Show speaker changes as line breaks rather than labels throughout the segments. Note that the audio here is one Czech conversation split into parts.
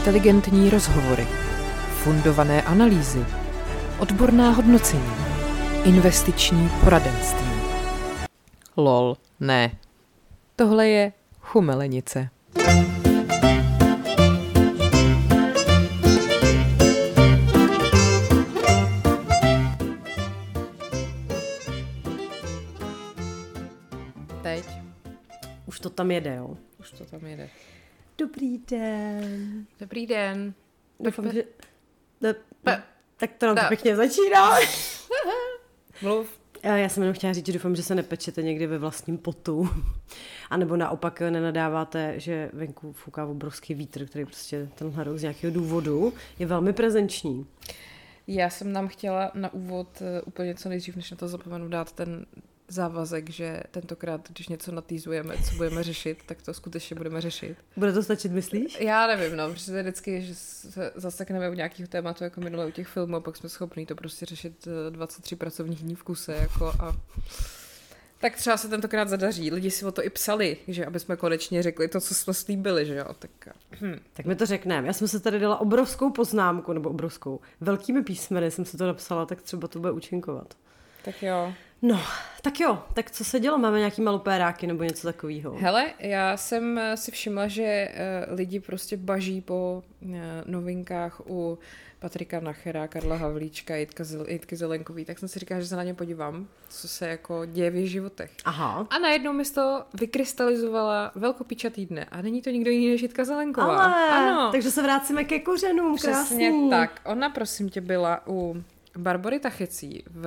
Inteligentní rozhovory, fundované analýzy, odborná hodnocení, investiční poradenství. Lol, ne. Tohle je chumelenice. Teď
Už to tam jede, jo?
už to tam jede.
Dobrý den.
Dobrý den.
Doufám,
Pojďme-
že... Ne,
Pe-
tak to nám to pěkně začíná.
Mluv.
Já já jsem jenom chtěla říct, že doufám, že se nepečete někdy ve vlastním potu. A nebo naopak nenadáváte, že venku fouká obrovský vítr, který prostě tenhle rok z nějakého důvodu je velmi prezenční.
Já jsem nám chtěla na úvod eh, úplně co nejdřív, než na to zapomenu, dát ten závazek, že tentokrát, když něco natýzujeme, co budeme řešit, tak to skutečně budeme řešit.
Bude to stačit, myslíš?
Já nevím, no, protože to je vždycky, že se zasekneme u nějakých tématů, jako minule u těch filmů, a pak jsme schopní to prostě řešit eh, 23 pracovních dní v kuse, jako a... Tak třeba se tentokrát zadaří. Lidi si o to i psali, že aby jsme konečně řekli to, co jsme slíbili, že jo. Tak hm.
Tak mi to řekneme. Já jsem se tady dala obrovskou poznámku, nebo obrovskou. Velkými písmeny jsem se to napsala, tak třeba to bude účinkovat.
tak jo.
No, tak jo, tak co se dělo? Máme nějaký malopéráky nebo něco takového?
Hele, já jsem si všimla, že eh, lidi prostě baží po eh, novinkách u Patrika Nachera, Karla Havlíčka, Jitka, Zel- Jitky Zelenkový, tak jsem si říkala, že se na ně podívám, co se jako děje v jejich životech.
Aha.
A najednou mi z toho vykrystalizovala velkopíča týdne. A není to nikdo jiný než Jitka Zelenková.
Ale,
ano,
takže se vracíme ke kořenům,
přesně
krásný.
tak. Ona, prosím tě, byla u Barbory Tachecí v,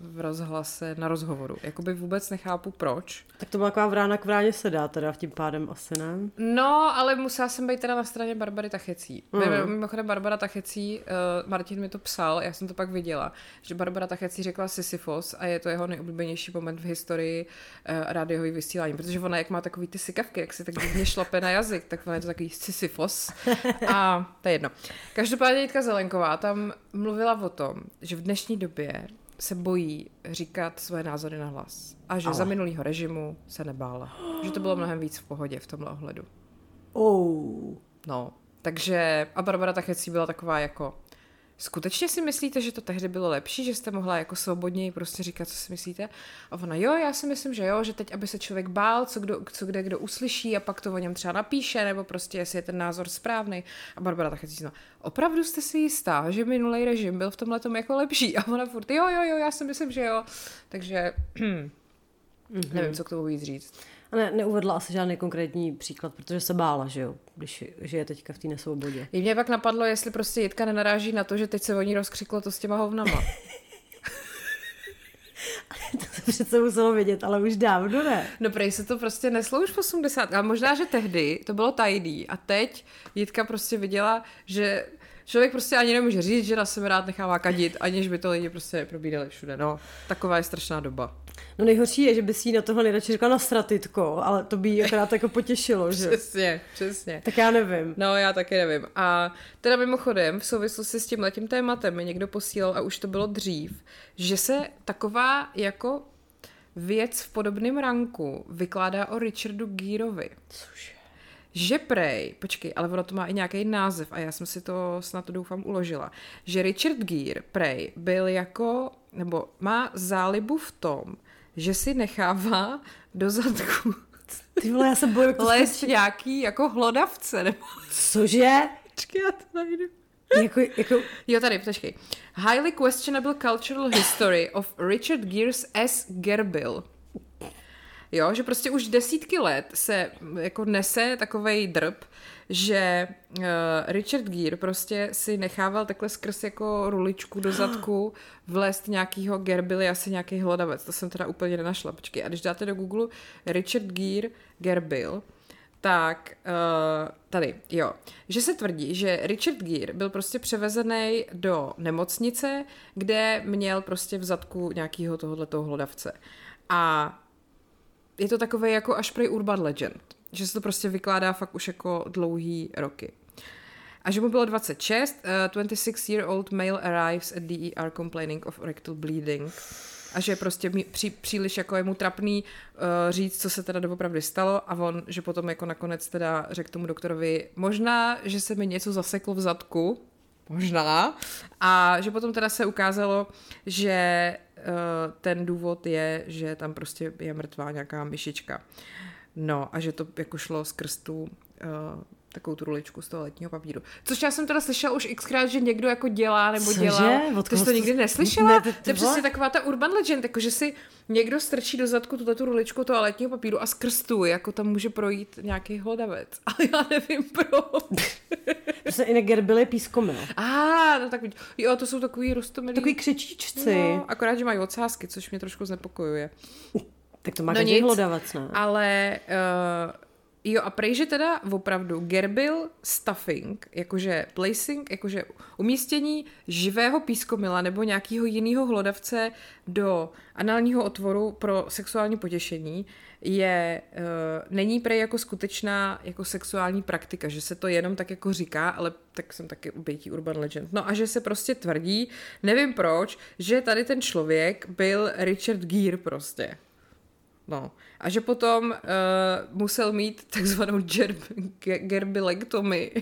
v rozhlase na rozhovoru. Jakoby vůbec nechápu proč.
Tak to byla taková vrána k vráně se dá teda v tím pádem asi, ne?
No, ale musela jsem být teda na straně Barbary Tachecí. Mm. Mimochodem Barbara Tachecí, uh, Martin mi to psal, já jsem to pak viděla, že Barbara Tachecí řekla Sisyfos a je to jeho nejoblíbenější moment v historii uh, rádiový vysílání, protože ona jak má takový ty sykavky, jak si tak divně šlape na jazyk, tak ona je to takový Sisyfos. A to je jedno. Každopádně Jitka Zelenková tam mluvila o tom, že v dnešní době se bojí říkat svoje názory na hlas. A že
Ale.
za minulýho režimu se nebála. Že to bylo mnohem víc v pohodě v tomhle ohledu.
Oh.
No, takže a Barbara Tachecí byla taková jako skutečně si myslíte, že to tehdy bylo lepší, že jste mohla jako svobodněji prostě říkat, co si myslíte? A ona, jo, já si myslím, že jo, že teď, aby se člověk bál, co, kdo, co kde kdo uslyší a pak to o něm třeba napíše, nebo prostě, jestli je ten názor správný. A Barbara Tachecí, no, opravdu jste si jistá, že minulý režim byl v tomhle tom jako lepší? A ona furt, jo, jo, jo, já si myslím, že jo. Takže nevím, co k tomu víc říct.
A ne, neuvedla asi žádný konkrétní příklad, protože se bála, že jo, když žije teďka v té nesvobodě.
I mě pak napadlo, jestli prostě Jitka nenaráží na to, že teď se o ní rozkřiklo to s těma hovnama.
to přece muselo vědět, ale už dávno ne.
No prej se to prostě neslo už v 80. A možná, že tehdy to bylo tajný a teď Jitka prostě viděla, že člověk prostě ani nemůže říct, že na sebe rád nechává kadit, aniž by to lidi prostě probídali všude. No, taková je strašná doba.
No nejhorší je, že by si jí na tohle nejradši řekla na stratitko, ale to by jí akorát jako potěšilo, že?
Přesně, přesně.
Tak já nevím.
No, já taky nevím. A teda mimochodem, v souvislosti s tím letím tématem mi někdo posílal, a už to bylo dřív, že se taková jako věc v podobném ranku vykládá o Richardu Gearovi.
Cože?
Že prej, počkej, ale ono to má i nějaký název a já jsem si to snad to doufám uložila, že Richard Gere prej byl jako, nebo má zálibu v tom, že si nechává do zadku
Ty vole, já se to
lézt
skočí.
nějaký jako hlodavce, nebo
Cože?
počkej, já to najdu.
Jako, jako,
Jo, tady, počkej. Highly questionable cultural history of Richard Gere's S. Gerbil. Jo, že prostě už desítky let se jako nese takovej drb, že uh, Richard Gere prostě si nechával takhle skrz jako ruličku do zadku vlézt nějakýho Gerbily, asi nějaký hlodavec. To jsem teda úplně nenašla. Počkej, a když dáte do Google Richard Gere Gerbil, tak uh, tady, jo, že se tvrdí, že Richard Gere byl prostě převezený do nemocnice, kde měl prostě v zadku nějakého tohoto hlodavce. A je to takové jako až prej urban legend, že se to prostě vykládá fakt už jako dlouhý roky. A že mu bylo 26, uh, 26-year-old male arrives at DER complaining of rectal bleeding. a že prostě pří, příliš jako je mu trapný uh, říct, co se teda doopravdy stalo a on, že potom jako nakonec teda řekl tomu doktorovi, možná, že se mi něco zaseklo v zadku, možná, a že potom teda se ukázalo, že uh, ten důvod je, že tam prostě je mrtvá nějaká myšička. No a že to jako šlo skrz tu uh, takovou tu ruličku z toho letního papíru. Což já jsem teda slyšela už xkrát, že někdo jako dělá nebo
Cože?
dělá.
Od
Ty jsi to nikdy neslyšela?
Ne,
to
ty
je přesně taková ta urban legend, jako že si někdo strčí do zadku tuhle tu ruličku toaletního papíru a skrz tu, jako tam může projít nějaký hlodavec. Ale já nevím proč.
Prostě i gerbily pískomil.
A, ah, no tak. Jo, to jsou takový rostomilí.
Takový křečíčci.
No, akorát, že mají ocásky, což mě trošku znepokojuje.
Tak to má
No
každý
nic.
hlodavec, ne?
Ale uh, jo, a prej, že teda opravdu gerbil stuffing, jakože placing, jakože umístění živého pískomila nebo nějakého jiného hlodavce do análního otvoru pro sexuální potěšení je, uh, není prej jako skutečná jako sexuální praktika, že se to jenom tak jako říká, ale tak jsem taky obětí urban legend. No a že se prostě tvrdí, nevím proč, že tady ten člověk byl Richard Gere prostě. No. A že potom uh, musel mít takzvanou gerb- ge- gerbilektomy.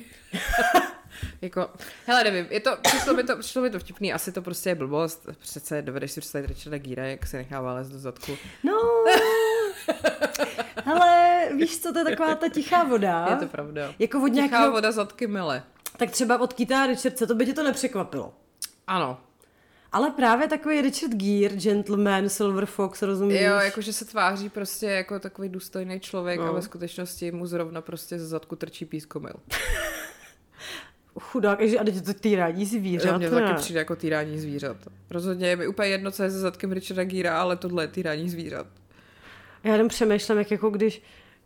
jako, hele, nevím, je to, přišlo mi to, přišlo mi to vtipný, asi to prostě je blbost. Přece dovedeš si představit Richarda Gíra, jak se nechává lézt do zadku.
No, hele, víš co, to je taková ta tichá voda.
Je to pravda.
Jako od
Tichá
nějakého,
voda zadky mile.
tak třeba od Kita Richardse, to by tě to nepřekvapilo.
Ano.
Ale právě takový Richard Gere, gentleman, Silver Fox, rozumíš?
Jo, jakože se tváří prostě jako takový důstojný člověk
No.
a ve skutečnosti mu zrovna prostě ze zadku trčí pískomil.
Chudák, a teď je to týrání zvířat.
mně taky přijde jako týrání zvířat. Rozhodně je mi úplně jedno, co je se zadkem Richarda Gíra, ale tohle je týrání zvířat.
Já jenom přemýšlím, jak jako když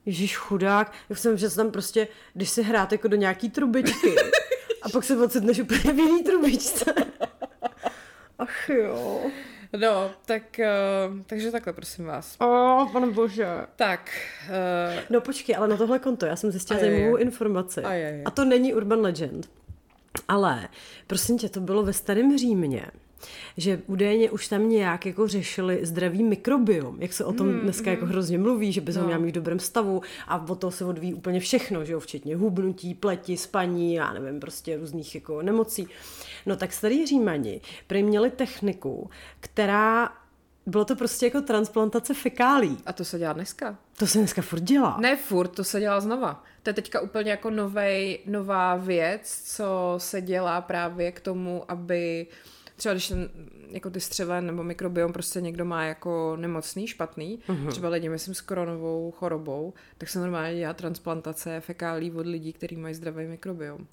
Ježíš chudák, jak jsem, že se tam prostě, když si hrát jako do nějaký trubičky a pak se ocitneš úplně v jiný trubičce. Ach jo.
No, tak, uh, takže takhle, prosím vás.
O, pane bože.
Tak, uh,
No počkej, ale na tohle konto, já jsem zjistila zajímavou informaci.
Ajajaj.
A to není urban legend. Ale, prosím tě, to bylo ve starém Římě, že údajně už tam nějak jako řešili zdravý mikrobiom, jak se o tom dneska jako hrozně mluví, že ho
No.
měl mít v dobrém stavu a od toho se odvíjí úplně všechno, že jo, včetně hubnutí, pleti, spaní, já nevím, prostě různých jako nemocí. No tak starý Římani prý měli techniku, která bylo to prostě jako transplantace fekálí.
a to se dělá dneska?
To se dneska furt dělá.
Ne furt, to se dělá znova. To je teďka úplně jako novej, nová věc, co se dělá právě k tomu, aby třeba když ten, jako ty střeven nebo mikrobiom prostě někdo má jako nemocný, špatný, uh-huh. třeba lidi, myslím, s koronovou chorobou, tak se normálně dělá transplantace fekálí od lidí, kteří mají zdravý mikrobiom.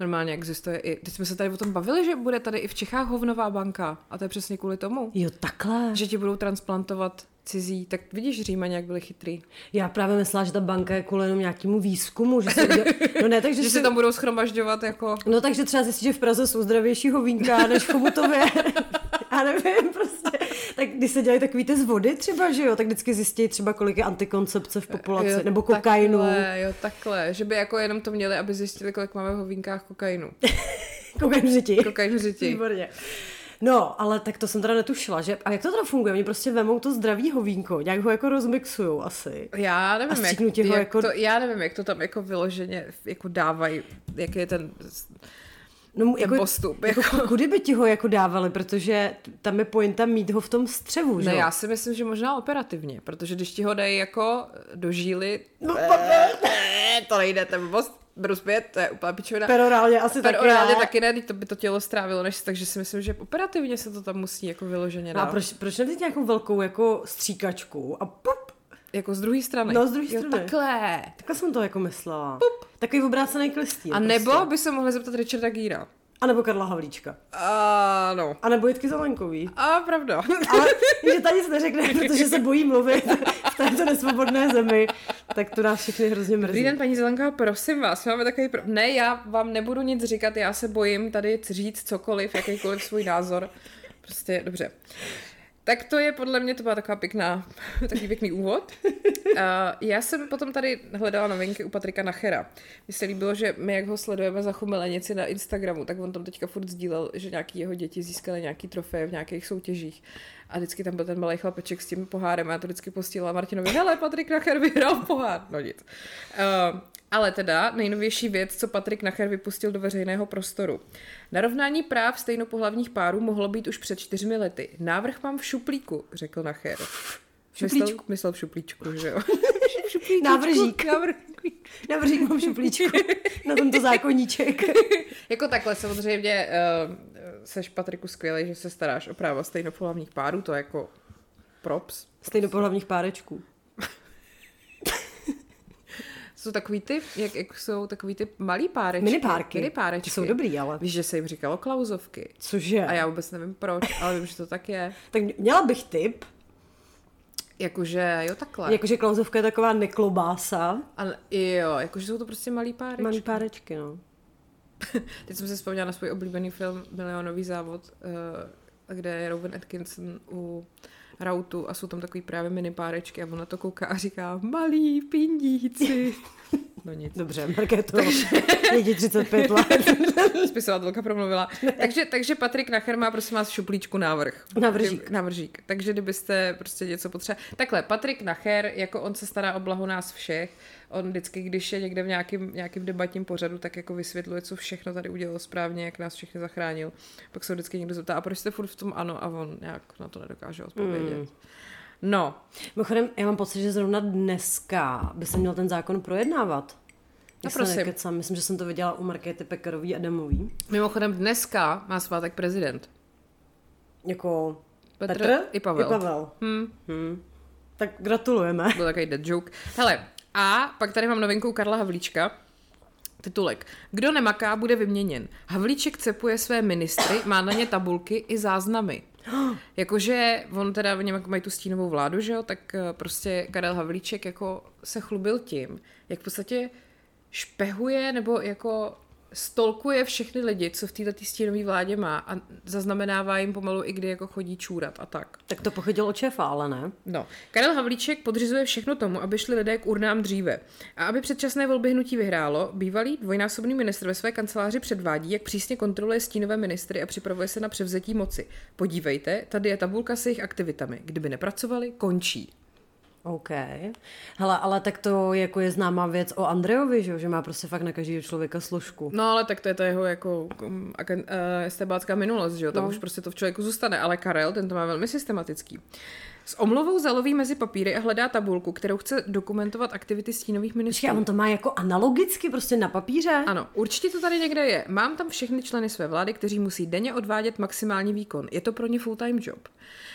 Normálně existuje i, teď jsme se tady o tom bavili, že bude tady i v Čechách hovnová banka a to je přesně kvůli tomu,
Jo, takhle.
že ti budou transplantovat cizí, tak vidíš Římani, jak byli chytrý.
Já právě myslela, že ta banka je kvůli jenom nějakému výzkumu, že se udělá... No ne, takže
Že
si...
se tam budou schromažďovat jako...
No takže třeba zjistit, že v Praze jsou zdravějšího vínka než v Chomutově. Já nevím, prostě. Tak když se dělají takový ty z vody třeba, že jo, tak vždycky zjistí třeba, kolik je antikoncepce v populaci,
Jo,
nebo kokainu.
Takhle, jo, takhle. Že by jako jenom to měli, aby zjistili, kolik máme v hovínkách kokainu.
Kokain v řiti.
Kokain v řiti.
Výborně. No, ale tak to jsem teda netušila, že... A jak to teda funguje? Oni prostě vemou to zdravý hovínko, nějak ho jako rozmixujou asi.
Já
A
nevím, jak,
stříknutí ho
jak
jako-
to, já nevím, jak to tam jako vyloženě jako dávají, jaký je ten,
No,
ten postup.
Jako,
Jako.
kudy by ti ho jako dávali, protože tam je pointa mít ho v tom střevu, že
Ne, já si myslím, že možná operativně, protože když ti ho dají jako do žíly,
No,
ne, to nejde, ten most, beru zpět, to je úplná pičovina.
Perorálně asi taky
Perorálně
ne.
taky ne, teď to by to tělo strávilo, než, takže si myslím, že operativně se to tam musí jako vyloženě
No a
dát.
proč, proč nevzít nějakou velkou jako stříkačku a pup,
Jako z druhé strany.
No, z druhé
Jo,
strany.
takhle.
takhle jsem to jako myslela. Pup. Takový obrácený klistýr.
A nebo
Prostě.
by se mohli zeptat Richarda Gíra.
A nebo Karla Havlíčka.
Ano.
A nebo Jitky Zelenkový.
A pravda.
Ale že ta nic neřekne, protože se bojí mluvit v této nesvobodné zemi, tak to nás všechny hrozně
Dobrý
mrzí.
den, paní Zelenka, prosím vás, máme takový pro... Ne, já vám nebudu nic říkat, já se bojím tady říct cokoliv, jakýkoliv svůj názor. Prostě, dobře. Tak to je podle mě, to byla taková pěkná, takový pěkný úvod. Uh, já jsem potom tady hledala novinky u Patrika Nachera. Mně se líbilo, že my, jak ho sledujeme za chumelenici na Instagramu, tak on tam teďka furt sdílel, že nějaký jeho děti získaly nějaký trofeje v nějakých soutěžích. A vždycky tam byl ten malý chlapeček s tím pohárem a já to vždycky postila Martinovi, hele, Patrik Nacher vyhrál pohár. No nic. Uh, ale teda nejnovější věc, co Patrik Nacher vypustil do veřejného prostoru. Narovnání práv stejnopohlavních párů mohlo být už před čtyřmi lety. Návrh mám v šuplíku, řekl Nacher. Myslel, myslel v šuplíčku, že jo?
Návržík. Návržík mám v šuplíčku. Na tomto zákonníček.
jako takhle samozřejmě uh, seš Patriku skvělý, že se staráš o práva stejnopohlavních párů, to je jako props.
Stejnopohlavních párečků
jsou takový ty, jak, jak jsou takový ty malý párečky.
Mini párky.
Mini párečky.
Ty jsou dobrý, ale.
Víš, že se jim říkalo klauzovky.
Cože?
A já vůbec nevím proč, ale vím, že to tak je.
tak měla bych tip.
Jakože, jo, takhle.
Jakože klauzovka je taková neklobása.
A, jo, jakože jsou to prostě malý párečky.
Malý párečky, no.
Teď jsem se vzpomněla na svůj oblíbený film Milionový závod, uh, kde je Rowan Atkinson u rautu a jsou tam takový právě mini párečky a ona to kouká a říká malý pindíci. No nic.
Dobře, Markéto, je 35 let.
Spisovatelka promluvila. takže, takže Patrik Nacher má prosím vás šuplíčku návrh.
Navržík.
Navržík. Takže kdybyste prostě něco potřebovali. Takhle, Patrik Nacher, jako on se stará o blaho nás všech, on vždycky, když je někde v nějakým, nějakým debatním pořadu, tak jako vysvětluje, co všechno tady udělal správně, jak nás všechny zachránil. Pak se vždycky někdo zeptá, a proč jste furt v tom ano? A on nějak na to nedokáže odpovědět. Mm. No.
Mimochodem, já mám pocit, že zrovna dneska by se měl ten zákon projednávat.
No prosím.
Nekecám. Myslím, že jsem to viděla u Markéty Pekarový a Demový.
Mimochodem dneska má svátek prezident.
Jako
Petr,
Petr?
i Pavel.
I Pavel.
Hmm.
Hmm. Tak gratulujeme.
Byl takový dead joke. Hele, a pak tady mám novinku Karla Havlíčka. Titulek. Kdo nemaká, bude vyměněn. Havlíček cepuje své ministry, má na ně tabulky i záznamy. Jakože on teda, oni mají tu stínovou vládu, že jo, tak eh, prostě Karel Havlíček jako se chlubil tím, jak v podstatě špehuje nebo jako stolkuje všechny lidi, co v této stínové vládě má a zaznamenává jim pomalu i kdy jako chodí čůrat a tak.
Tak to pochytil od šéfa, ale ne?
No. Karel Havlíček podřizuje všechno tomu, aby šli lidé k urnám dříve. A aby předčasné volby hnutí vyhrálo, bývalý dvojnásobný ministr ve své kanceláři předvádí, jak přísně kontroluje stínové ministry a připravuje se na převzetí moci. Podívejte, tady je tabulka s jejich aktivitami. Kdyby nepracovali, končí.
OK. Hele, ale tak to jako je známá věc o Andrejovi, že, že má prostě fakt na každého člověka složku.
No ale tak to je to jeho jako um, estebácká minulost, že jo, tam no. už prostě to v člověku zůstane, ale Karel, ten to má velmi systematický. S omluvou zaloví mezi papíry a hledá tabulku, kterou chce dokumentovat aktivity stínových ministrů.
a on to má jako analogicky prostě na papíře?
Ano, určitě to tady někde je. Mám tam všechny členy své vlády, kteří musí denně odvádět maximální výkon. Je to pro ně full-time job.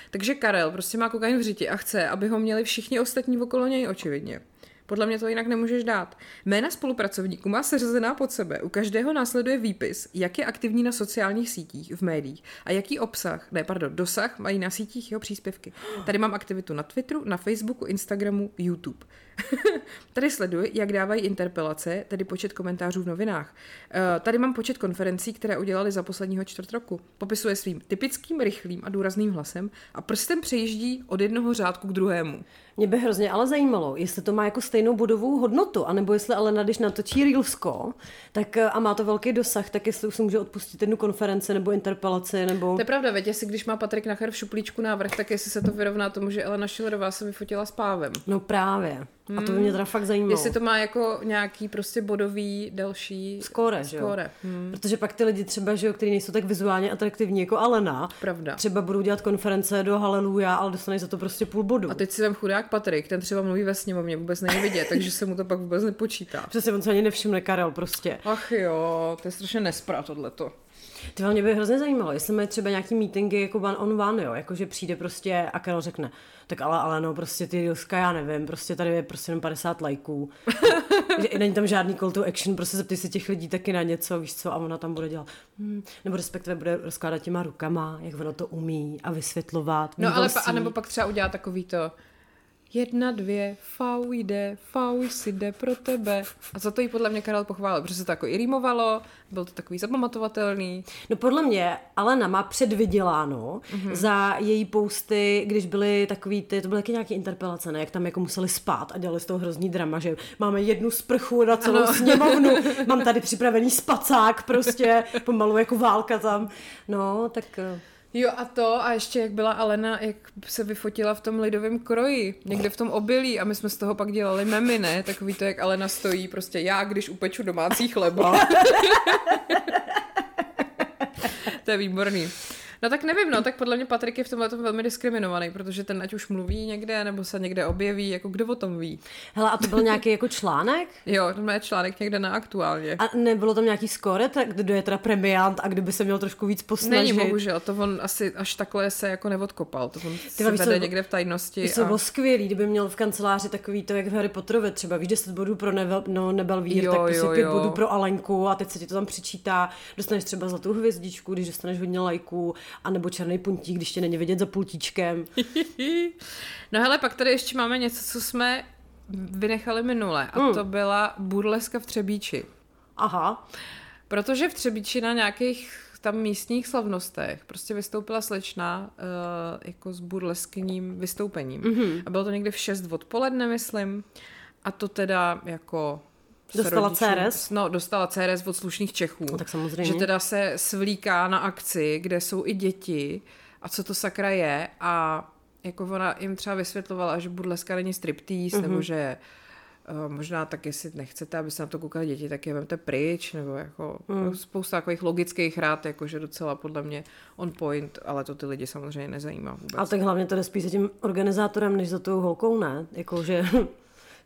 Takže Karel prostě má kokain v řiti a chce, aby ho měli všichni ostatní okolo něj, očividně. Podle mě to jinak nemůžeš dát. Jména spolupracovníků má seřazená pod sebe. U každého následuje výpis, jak je aktivní na sociálních sítích, v médiích a jaký obsah, ne, pardon, dosah mají na sítích jeho příspěvky. Tady mám aktivitu na Twitteru, na Facebooku, Instagramu, YouTube. tady sleduji, jak dávají interpelace, tedy počet komentářů v novinách. Uh, tady mám počet konferencí, které udělali za posledního čtvrt roku. Popisuje svým typickým, rychlým a důrazným hlasem a prstem přejíždí od jednoho řádku k druhému.
Mě by hrozně ale zajímalo, jestli to má jako stejnou bodovou hodnotu, anebo jestli ale na, když natočí Reelsko tak, eh, a má to velký dosah, tak jestli už se může odpustit jednu konferenci nebo interpelaci, nebo...
To je pravda, věď, jestli když má Patrik Nacher v šuplíčku návrh, tak jestli se to vyrovná tomu, že Elena Šilerová se vyfotila s pávem.
No právě. A to by mě teda fakt zajímalo.
Jestli to má jako nějaký prostě bodový další
skóre, že jo? Hmm. Protože pak ty lidi třeba, že jo, kteří nejsou tak vizuálně atraktivní jako Alena,
Pravda.
třeba budou dělat konference do Haleluja, ale dostaneš za to prostě půl bodu.
A teď si tam chudák Patrik, ten třeba mluví ve sněmovně, vůbec není vidět, takže se mu to pak vůbec nepočítá.
Přesně, on se ani nevšimne Karel prostě.
Ach jo, to je strašně nespra tohleto.
Ty mě by hrozně zajímalo, jestli mají třeba nějaký meetingy jako one on one, jo, jakože přijde prostě a Karel řekne, tak ale, ale no, prostě ty Rilska, já nevím, prostě tady je prostě jenom 50 lajků. že není tam žádný call to action, prostě zeptej se těch lidí taky na něco, víš co, a ona tam bude dělat, hmm, nebo respektive bude rozkládat těma rukama, jak ono to umí a vysvětlovat.
No ale pa, a nebo pak třeba udělá takový to, jedna, dvě, fau jde, fau si jde pro tebe. A za to jí podle mě Karel pochválil, protože se to jako i rýmovalo, byl to takový zapamatovatelný.
No podle mě Alena má předvyděláno mm-hmm. za její posty, když byly takový ty, to byly taky nějaké interpelace, ne? Jak tam jako museli spát a dělali z toho hrozný drama, že máme jednu sprchu na celou ano. sněmovnu, mám tady připravený spacák prostě, pomalu jako válka tam. No, tak...
Jo a to, a ještě jak byla Alena, jak se vyfotila v tom lidovém kroji, někde v tom obilí a my jsme z toho pak dělali memy, ne? Takový to, jak Alena stojí, prostě já, když upeču domácí chleba. to je výborný. No tak nevím, no, tak podle mě Patrik je v tomhle velmi diskriminovaný, protože ten ať už mluví někde, nebo se někde objeví, jako kdo o tom ví.
Hele, a to byl nějaký jako článek?
Jo, to je článek někde na aktuálně.
A nebylo tam nějaký skóre, tak kdo je teda premiant a kdyby se měl trošku víc posnažit?
Není, bohužel, to on asi až takhle se jako neodkopal, to on
Ty
se
víš,
vede
co-
někde v tajnosti.
To bylo skvělý, kdyby měl v kanceláři takový to, jak v Harry Potterovi třeba, víš, 10 bodů pro Nebel, no, Nebelvír,
Jo,
tak prostě
jo,
5
jo.
bodů pro Alenku a teď se ti to tam přičítá, dostaneš třeba zlatou hvězdičku, když dostaneš hodně lajků, anebo černý puntík, když tě není vidět za pultíčkem.
No hele, pak tady ještě máme něco, co jsme vynechali minule a
Hmm.
to byla burleska v Třebíči.
Aha,
Protože v Třebíči na nějakých tam místních slavnostech prostě vystoupila slečna uh, jako s burleskním vystoupením.
Mhm.
Mm-hmm. A bylo to někde v 6 odpoledne, myslím. A to teda jako
Dostala CRS?
No, dostala CRS od slušných Čechů.
No, tak samozřejmě.
Že teda se svlíká na akci, kde jsou i děti a co to sakra je a jako ona jim třeba vysvětlovala, že burleska není striptease, mm-hmm. nebo že eh, možná tak, jestli nechcete, aby se na to koukali děti, tak je vemte pryč, nebo jako mm. spousta takových logických rád, jakože docela podle mě on point, ale to ty lidi samozřejmě nezajímá vůbec.
ale tak hlavně to jde spíš za tím organizátorem, než za tou holkou, ne? Jako, že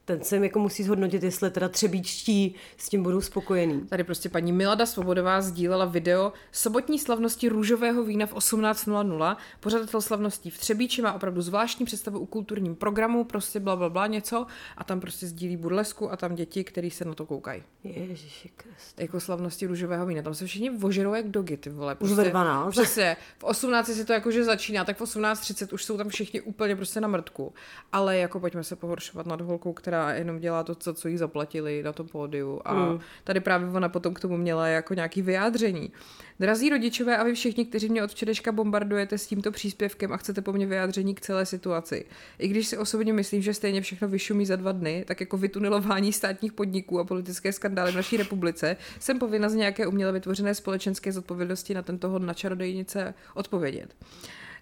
ten se jako musí zhodnotit, jestli teda třebíčtí s tím budou spokojení.
Tady prostě paní Milada Svobodová sdílela video sobotní slavnosti růžového vína v 18.00. Pořadatel slavností v Třebíči má opravdu zvláštní představu o kulturním programu, prostě bla, bla, bla něco a tam prostě sdílí burlesku a tam děti, který se na to koukají.
Ježiši Krist.
Jako slavnosti růžového vína. Tam se všichni vožerou jak dogy, ty vole. Prostě,
ve 12.
Přesně. V 18 si to jakože začíná, tak v 18.30 už jsou tam všichni úplně prostě na mrtku. Ale jako pojďme se pohoršovat nad holkou, která jenom dělá to, co, co jí zaplatili na tom pódiu. A
Hmm.
tady právě ona potom k tomu měla jako nějaký vyjádření. Drazí rodičové a vy všichni, kteří mě od včerejška bombardujete s tímto příspěvkem a chcete po mně vyjádření k celé situaci. I když si osobně myslím, že stejně všechno vyšumí za dva dny, tak jako vytunelování státních podniků a politické skandály v naší republice, jsem povinna z nějaké uměle vytvořené společenské zodpovědnosti na tento hod na čarodejnice odpovědět.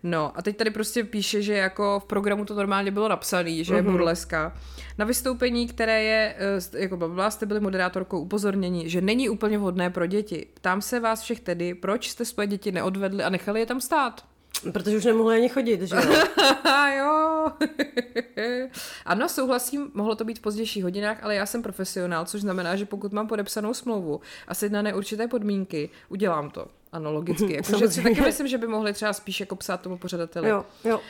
No a teď tady prostě píše, že jako v programu to normálně bylo napsané, že je burleska. Na vystoupení, které je, eh, jako blablabla, jste byli moderátorkou upozornění, že není úplně vhodné pro děti. Ptám se vás všech tedy, proč jste svoje děti neodvedli a nechali je tam stát?
Protože už nemohli ani chodit, že jo?
jo. ano, souhlasím, mohlo to být v pozdějších hodinách, ale já jsem profesionál, což znamená, že pokud mám podepsanou smlouvu a sjednané určité podmínky, udělám to. Ano, logicky. Jako, že si taky myslím, že by mohli třeba spíš jako psát tomu pořadateli.
Jo, jo.
Uh,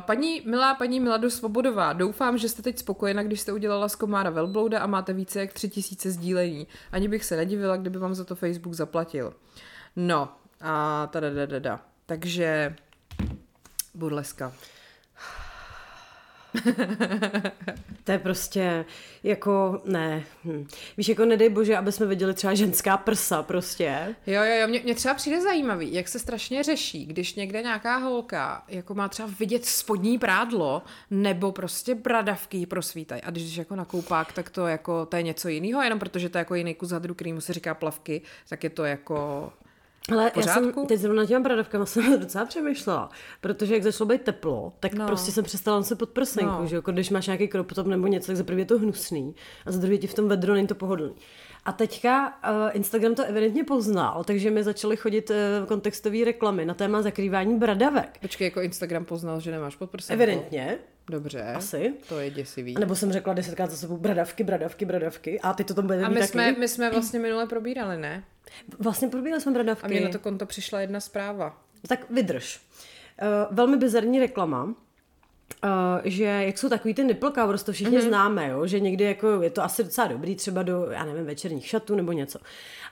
paní milá paní Miladu Svobodová, doufám, že jste teď spokojena, když jste udělala z komára velblouda a máte více jak tři tisíce sdílení. Ani bych se nedivila, kdyby vám za to Facebook zaplatil. No, a tada da, da, da. Takže burleska.
To je prostě jako, ne. Hm. Víš, jako nedej bože, aby jsme viděli třeba ženská prsa prostě.
Jo, jo, jo, mě, mě třeba přijde zajímavý, jak se strašně řeší, když někde nějaká holka jako má třeba vidět spodní prádlo nebo prostě bradavky jí prosvítají. A když jako na koupák, tak to jako, to je něco jiného, jenom protože to je jako jiný kus hadru, kterýmu se říká plavky, tak je to jako...
Ale já jsem teď zrovna těma bradavkama jsem docela přemýšlela, protože jak začalo být teplo, tak
No.
prostě jsem přestala nosit pod prsenku,
No.
že jako když máš nějaký crop top nebo něco, tak za je to hnusný a za druhé ti v tom vedro není to pohodlný. A teďka uh, Instagram to evidentně poznal, takže mi začaly chodit uh, kontextové reklamy na téma zakrývání bradavek.
Počkej, jako Instagram poznal, že nemáš pod prsenkou.
Evidentně.
Dobře.
Asi.
To je děsivý.
A nebo jsem řekla desetkrát za sebou bradavky, bradavky, bradavky. A ty to tam budete
A my
taky.
jsme, my jsme vlastně minule probírali, ne?
Vlastně probírali jsme bradavky.
A mě na to konto přišla jedna zpráva.
Tak vydrž. Uh, velmi bizarní reklama. Uh, že jak jsou takový ty nipple covers, to všichni mm-hmm. známe, jo? že někdy jako je to asi docela dobrý třeba do, já nevím, večerních šatů nebo něco.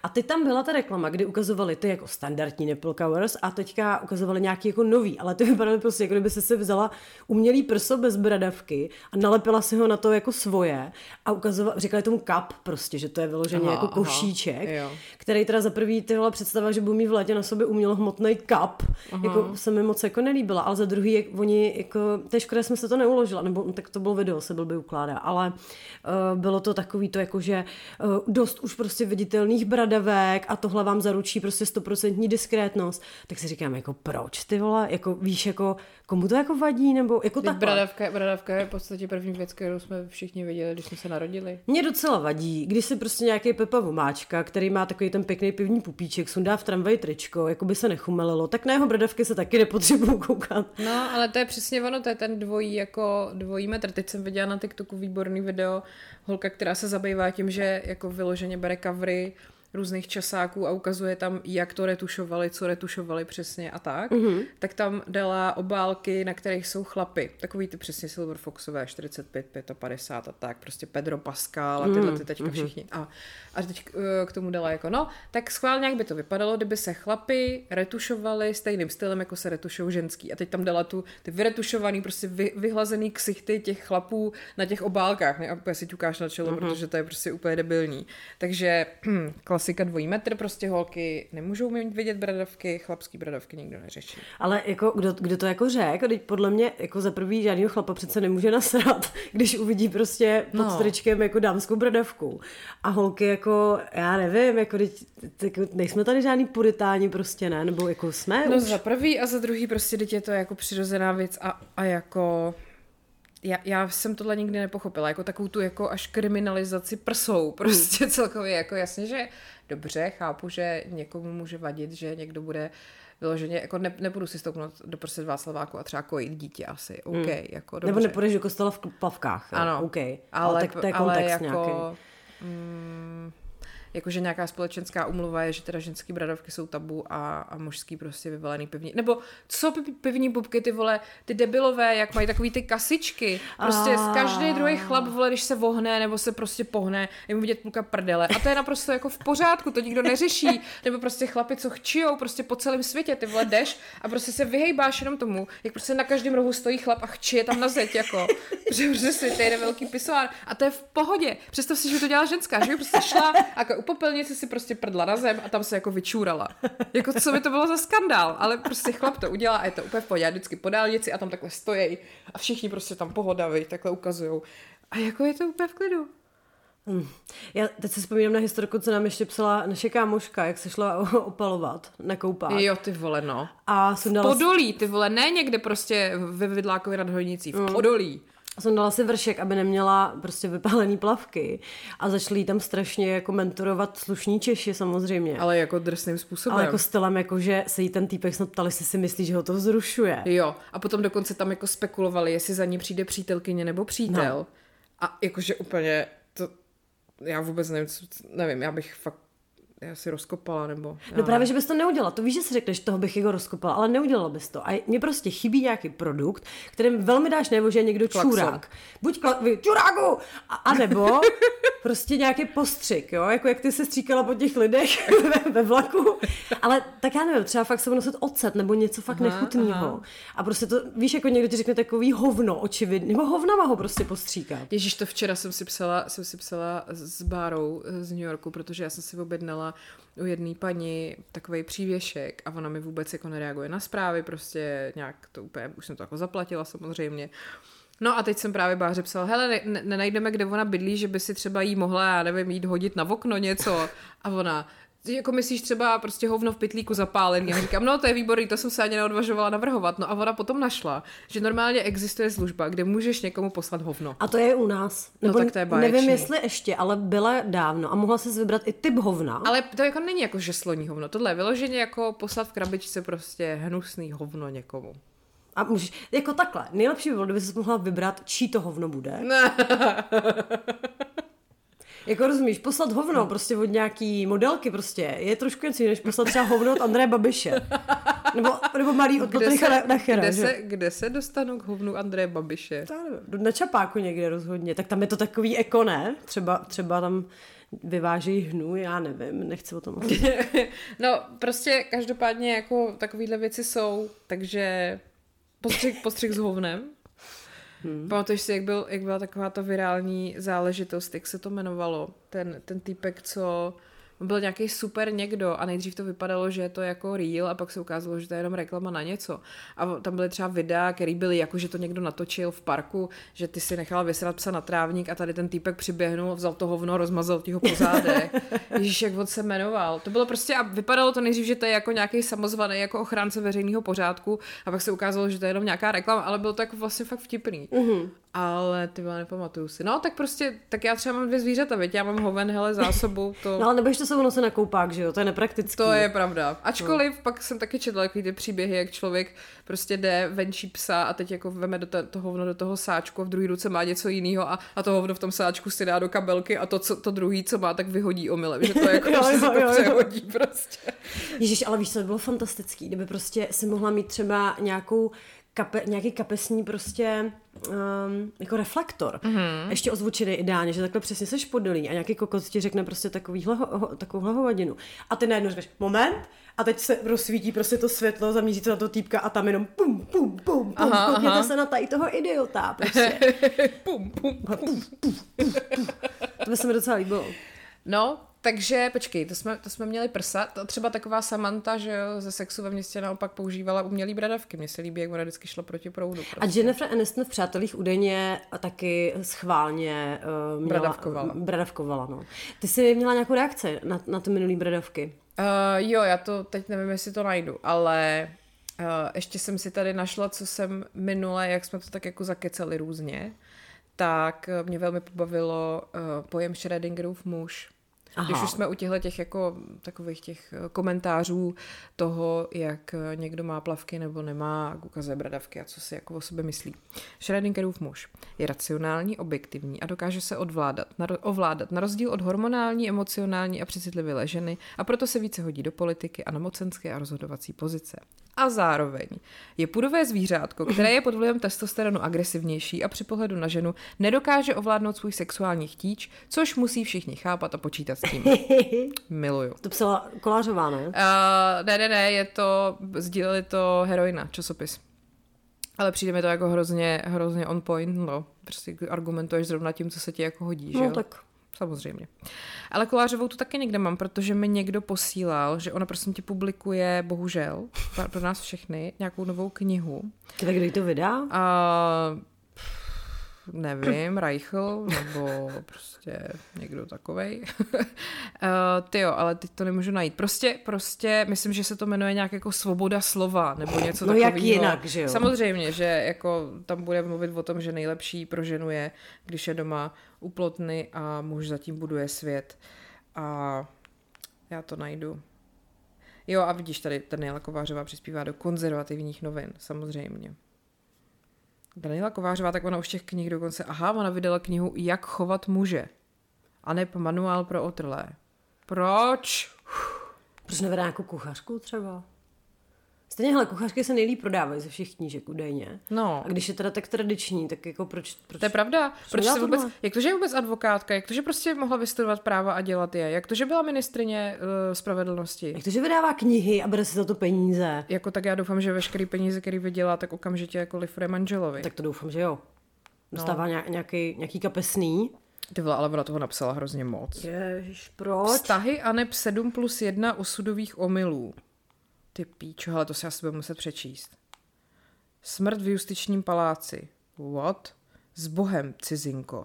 A teď tam byla ta reklama, kdy ukazovali ty jako standardní nipple covers a teďka ukazovali nějaký jako nový, ale ty vypadaly prostě, jako kdyby se si vzala umělý prso bez bradavky a nalepila si ho na to jako svoje a ukazovala, říkali tomu kap prostě, že to je vyloženě aha, jako košíček, aha, který teda za prvý tyhle představa, že budu mít v létě na sobě umělohmotný kap, aha. jako se mi moc jako nelíbila, ale za druhý, jak oni jako, to je škoda, jsme se to neuložila, nebo tak to bylo video, se byl by ukládá, ale uh, bylo to takový to jako, že uh, dost už prostě viditelných bradavek a tohle vám zaručí prostě stoprocentní diskrétnost, tak si říkám, jako proč ty vole, jako víš, jako komu to jako vadí, nebo jako tak.
Bradavka, bradavka je v podstatě první věc, kterou jsme všichni viděli, když jsme se narodili.
Mě docela vadí, když si prostě nějaký Pepa Vomáčka, který má takový ten pěkný pivní pupíček, sundá v tramvaji tričko, jako by se nechumelilo, tak na jeho bradavky se taky nepotřebuju koukat.
No, ale to je přesně ono, to je ten dvojí, jako dvojí metr. Teď jsem viděla na TikToku výborný video, holka, která se zabývá tím, že jako vyloženě bere covery různých časáků a ukazuje tam, jak to retušovali, co retušovali přesně a tak, mm-hmm. tak tam dala obálky, na kterých jsou chlapy. Takový ty přesně Silver Foxové, 45, 55 a tak, prostě Pedro Pascal a tyhle ty teďka mm-hmm. všichni. A, a teď eh, k tomu dala jako, no, tak schválně, jak by to vypadalo, kdyby se chlapy retušovali stejným stylem, jako se retušují ženský. A teď tam dala tu, ty vyretušovaný, prostě vy, vyhlazený ksichty těch chlapů na těch obálkách, ne? A si ťukáš na čelo, mm-hmm. protože to je prostě úplně debilní. Takže klasika dvojí metr, prostě holky nemůžou mít vidět bradavky, chlapský bradavky nikdo neřeší.
Ale jako, kdo, kdo to jako řekl, teď podle mě jako za prvý žádný chlapa přece nemůže nasrat, když uvidí prostě pod no. stričkem jako dámskou bradavku. A holky jako, já nevím, jako teď, teď nejsme tady žádný puritáni prostě, ne? Nebo jako jsme
No
už?
za prvý a za druhý prostě teď je to jako přirozená věc a, a jako já, já jsem tohle nikdy nepochopila, jako takovou tu jako až kriminalizaci prsou, prostě celkově, jako jasně, že dobře, chápu, že někomu může vadit, že někdo bude vyloženě, jako ne, nebudu si stoupnout do prse Václaváku a třeba kojit dítě asi, OK, mm. jako dobře.
Nebo nepůjdeš do kostela v plavkách,
ano,
OK, ale,
ale
tak to je kontext
ale jako,
nějaký.
Mm, jakože nějaká společenská umluva je, že teda ženský bradavky jsou tabu a, a mužský prostě vyvalený pivní. Nebo co pivní pupky, ty vole, ty debilové, jak mají takový ty kasičky. Prostě a... každý druhý chlap, vole, když se vohne nebo se prostě pohne, je mu vidět půlka prdele. A to je naprosto jako v pořádku, to nikdo neřeší. Nebo prostě chlapi, co chčijou prostě po celém světě, ty vole jdeš a prostě se vyhejbáš jenom tomu, jak prostě na každém rohu stojí chlap a chčije tam na zeď, jako. Protože prostě svět je velký pisoár. A to je v pohodě. Představ si, že to dělala ženská, že by prostě šla a jako u popelnice si prostě prdla na zem a tam se jako vyčůrala. Jako co by to bylo za skandál, ale prostě chlap to udělá a je to úplně v pohodě. vždycky po dálnici a tam takhle stojí a všichni prostě tam pohodaví, takhle ukazujou. A jako je to úplně v klidu.
Hmm. Já teď si vzpomínám na historku, co nám ještě psala naše kámoška, jak se šla opalovat na koupát.
Jo, ty vole, no.
A
v Podolí, ty vole, ne někde prostě ve Vidlákově nad Hojnicí, v mm.
Jsem dala si vršek, aby neměla prostě vypálený plavky a začali jí tam strašně jako mentorovat slušní Češi samozřejmě.
Ale jako drsným způsobem.
Ale jako stylem, jako že se jí ten týpek snad ptali, jestli si myslí, že ho to vzrušuje.
Jo, a potom dokonce tam jako spekulovali, jestli za ní přijde přítelkyně nebo přítel. No. A jakože úplně to, já vůbec nevím, co, nevím, já bych fakt já si rozkopala, nebo...
No právě, že bys to neudělala. To víš, že si řekneš, toho bych jako rozkopala, ale neudělala bys to. A mně prostě chybí nějaký produkt, kterým velmi dáš nebo že je někdo Klakson. čurák. Buď kla- čuráku! A, a nebo prostě nějaký postřik, jo? Jako jak ty se stříkala po těch lidech ve, ve vlaku. Ale tak já nevím, třeba fakt se nosit ocet nebo něco fakt aha, nechutného. Aha. A prostě to, víš, jako někdo ti řekne takový hovno, očividně, nebo hovnama ho prostě postříkat.
Ježíš, to včera jsem si psala, jsem si psala s Bárou z New Yorku, protože já jsem si objednala u jedné paní takový přívěšek a ona mi vůbec jako nereaguje na zprávy, prostě nějak to úplně, už jsem to jako zaplatila samozřejmě. No a teď jsem právě Báře psala, hele, ne, nenajdeme, kde ona bydlí, že by si třeba jí mohla, já nevím, jít hodit na okno něco. A ona, jako myslíš třeba prostě hovno v pytlíku zapálený. Já říkám, no to je výborný, to jsem se ani neodvažovala navrhovat. No a ona potom našla, že normálně existuje služba, kde můžeš někomu poslat hovno.
A to je u nás.
No Nebo no tak to je báječný.
Nevím, jestli ještě, ale byla dávno a mohla se vybrat i typ hovna.
Ale to jako není jako žesloní hovno. Tohle je vyloženě jako poslat v krabičce prostě hnusný hovno někomu.
A můžeš, jako takhle, nejlepší by bylo, kdyby se mohla vybrat, čí to hovno bude. Jako rozumíš, poslat hovno prostě od nějaký modelky prostě je trošku něco než poslat třeba hovno od Andreje Babiše. nebo, nebo malý od Patrika Nachera,
kde, se, kde se dostanou k hovnu Andreje Babiše?
Na čapáku někde rozhodně. Tak tam je to takový eko, ne? Třeba, třeba tam vyvážejí hnu, já nevím, nechci o tom mluvit.
No, prostě každopádně jako takovýhle věci jsou, takže postřih, postřih s hovnem. Hmm. Pamatuješ si, jak, byl, jak byla taková ta virální záležitost, jak se to jmenovalo? Ten, ten týpek, co byl nějaký super někdo a nejdřív to vypadalo, že je to jako real a pak se ukázalo, že to je jenom reklama na něco. A tam byly třeba videa, které byly jako, že to někdo natočil v parku, že ty si nechala vysrat psa na trávník a tady ten týpek přiběhnul, vzal to hovno, rozmazal ti ho po zádech. Ježíš, jak on se jmenoval. To bylo prostě a vypadalo to nejdřív, že to je jako nějaký samozvaný jako ochránce veřejného pořádku a pak se ukázalo, že to je jenom nějaká reklama, ale bylo to jako vlastně fakt vtipný. Mm-hmm. Ale ty vole, nepamatuju si. No, tak prostě, tak já třeba mám dvě zvířata, veď já mám hoven, hele, zásobu, to...
No ale nebudeš to sebou nosit na koupák, že jo? To je nepraktický.
To je pravda. Ačkoliv no. pak jsem taky četla takový ty příběhy, jak člověk prostě jde venčí psa a teď jako veme do to, to hovno do toho sáčku a v druhé ruce má něco jiného a, a to hovno v tom sáčku si dá do kabelky a to, co, to druhý, co má, tak vyhodí omylem, že to jako
Jo,
že se
jo,
to
jo, jo.
přehodí prostě.
Ježíš, ale víš, co by bylo fantastický, kdyby prostě si mohla mít třeba nějakou kape, nějaký kapesní prostě um, jako reflektor. Mm-hmm. Ještě ozvučený ideálně, že takhle přesně seš podolí a nějaký kokot ti řekne prostě takovýhle, ho, takovouhle hovadinu. A ty najednou říkáš, moment, a teď se rozsvítí prostě to světlo, zamíří to na to týpka a tam jenom pum, pum, pum, pum,
Aha,
koukněte
aha.
se na tady toho idiota prostě.
pum, pum.
To by se mi docela líbilo.
No, takže počkej, to jsme, to jsme měli prsa. To třeba taková Samantha, že jo, ze sexu ve městě naopak používala umělý bradavky. Mně se líbí, jak ona vždycky šla proti proudu.
A
Prostě.
Jennifer Aniston v Přátelích údajně taky schválně uh, měla,
Bradavkovala.
bradavkovala no. Ty jsi měla nějakou reakci na, na ty minulý bradavky?
Uh, jo, já to teď nevím, jestli to najdu, ale uh, ještě jsem si tady našla, co jsem minule, jak jsme to tak jako zakecali různě, tak mě velmi pobavilo uh, pojem Schrödingerův muž. Aha. Když už jsme u těchto těch jako takových těch eh, komentářů toho, jak eh, někdo má plavky nebo nemá, jak ukazuje bradavky a co si jako o sobě myslí. Schrödingerův muž je racionální, objektivní a dokáže se odvládat, na, ovládat na rozdíl od hormonální, emocionální a přecitlivé ženy a proto se více hodí do politiky a na mocenské a rozhodovací pozice. A zároveň je pudové zvířátko, které je pod vlivem testosteronu agresivnější a při pohledu na ženu nedokáže ovládnout svůj sexuální chtíč, což musí všichni chápat a počítat tím. Miluju.
To psala Kolářová, ne?
Uh, ne, ne, ne, je to, sdíleli to Heroina, časopis. Ale přijde mi to jako hrozně, hrozně on point, no. Prostě argumentuješ zrovna tím, co se ti jako hodí, že
No
jo?
tak
Samozřejmě. Ale Kolářovou tu taky někde mám, protože mi někdo posílal, že ona prosím tě publikuje, bohužel, pro- pro nás všechny, nějakou novou knihu.
tak kdy to vydá?
A nevím, Reichl, nebo prostě někdo takovej. uh, ty jo, ale teď to nemůžu najít. Prostě, prostě, myslím, že se to jmenuje nějak jako svoboda slova, nebo něco
No
takového.
jak jinak, že jo?
Samozřejmě, že jako tam bude mluvit o tom, že nejlepší pro ženu je, když je doma u plotny a muž zatím buduje svět. A já to najdu. Jo, a vidíš, tady Daniela Kovářová přispívá do konzervativních novin, samozřejmě. Daniela Kovářová, tak ona už těch knih dokonce, aha, ona vydala knihu Jak chovat muže. A ne manuál pro otrlé. Proč?
Proč nevede nějakou kuchařku třeba? Stejně, hele, kuchařky se nejlíp prodávají ze všech knížek údajně.
No.
A když je teda tak tradiční, tak jako proč... proč...
To je pravda. Proč
dělá
se vůbec,
tohle?
jak to, že je vůbec advokátka? Jak to, že prostě mohla vystudovat práva a dělat je? Jak to, že byla ministrině uh, spravedlnosti?
Jak to, že vydává knihy a bere si za to peníze?
Jako tak já doufám, že veškerý peníze, který vydělá, tak okamžitě jako lifruje manželovi.
Tak to doufám, že jo. Dostává no. nějaký, nějaký kapesný.
Ty vole, ale ona toho napsala hrozně moc.
Ježiš, proč?
Vztahy Aneb 7 plus 1 osudových omylů. Ty píčo, ale to si asi budu muset přečíst. Smrt v justičním paláci. What? S bohem, cizinko.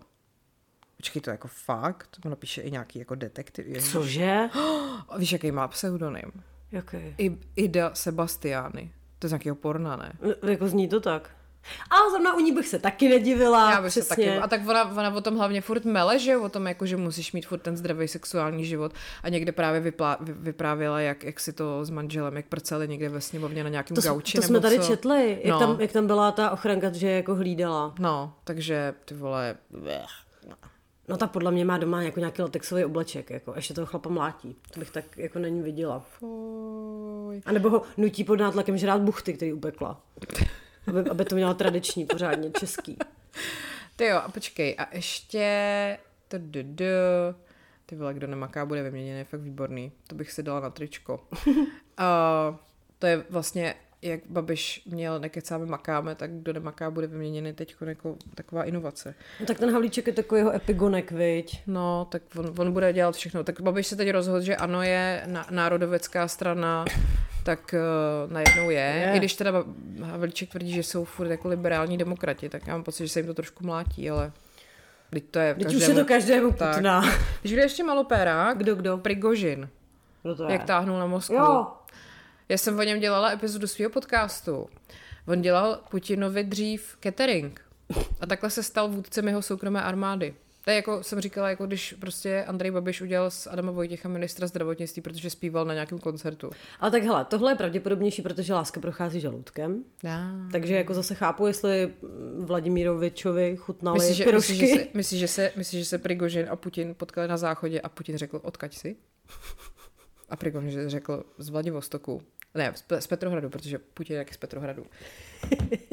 Počkej, to jako fakt? Ona píše i nějaký jako detektiv.
Cože?
A Víš, jaký má pseudonym?
Jaký?
I, Ida Sebastiány. To je z nějakého porna, ne?
N- Jako zní to tak. A zrovna u ní bych se taky nedivila.
Já bych se
přesně.
taky... A tak ona, ona o tom hlavně furt mele, že? O tom, jako, že musíš mít furt ten zdravý sexuální život. A někde právě vyplá, vy, vyprávěla, jak, jak si to s manželem, jak prceli někde ve sněmovně na nějakém
to,
gauči.
to jsme tady
co.
četli, jak,
No.
tam, jak tam byla ta ochranka, že je jako hlídala.
No, takže ty vole...
No ta podle mě má doma jako nějaký latexový obleček, jako ještě toho chlapa mlátí. To bych tak jako není viděla. A nebo ho nutí pod nátlakem žrát buchty, který upekla. Aby, aby to mělo tradiční, pořádně český.
Ty jo, a počkej, a ještě... Tududu. Ty vole, kdo nemaká, bude vyměněný, je fakt výborný. To bych si dala na tričko. uh, to je vlastně, jak Babiš měl nekecáme makáme, tak kdo nemaká, bude vyměněný teď jako taková inovace.
No tak ten Havlíček je takový jeho epigonek, viď?
No, tak on, on bude dělat všechno. Tak Babiš se teď rozhodl, že ano je na, národovecká strana, tak uh, najednou je.
Je.
I když teda Havlíček tvrdí, že jsou furt jako liberální demokrati, tak já mám pocit, že se jim to trošku mlátí, ale teď to je
Teď už je to každému
Tak.
putná.
Když bude ještě malopéra,
Kdo, kdo?
Prigožin,
Kdo to je?
jak táhnul na Moskvu.
Jo,
Já jsem o něm dělala epizodu svého podcastu. On dělal Putinovi dřív catering. A takhle se stal vůdcem jeho soukromé armády. To je jako jsem říkala, jako když prostě Andrej Babiš udělal z Adama Vojtěcha ministra zdravotnictví, protože zpíval na nějakém koncertu.
ale tak hele, tohle je pravděpodobnější, protože láska prochází žaludkem.
Já.
Takže jako zase chápu, jestli Vladimírovičovi chutnaly
Myslíš, že, myslíš, že, se, myslíš, že, se, myslíš, že se Prigožin a Putin potkali na záchodě a Putin řekl, odkaď si? A Prigožin řekl z Vladivostoku. Ne, z Petrohradu, protože Putin je jak z Petrohradu.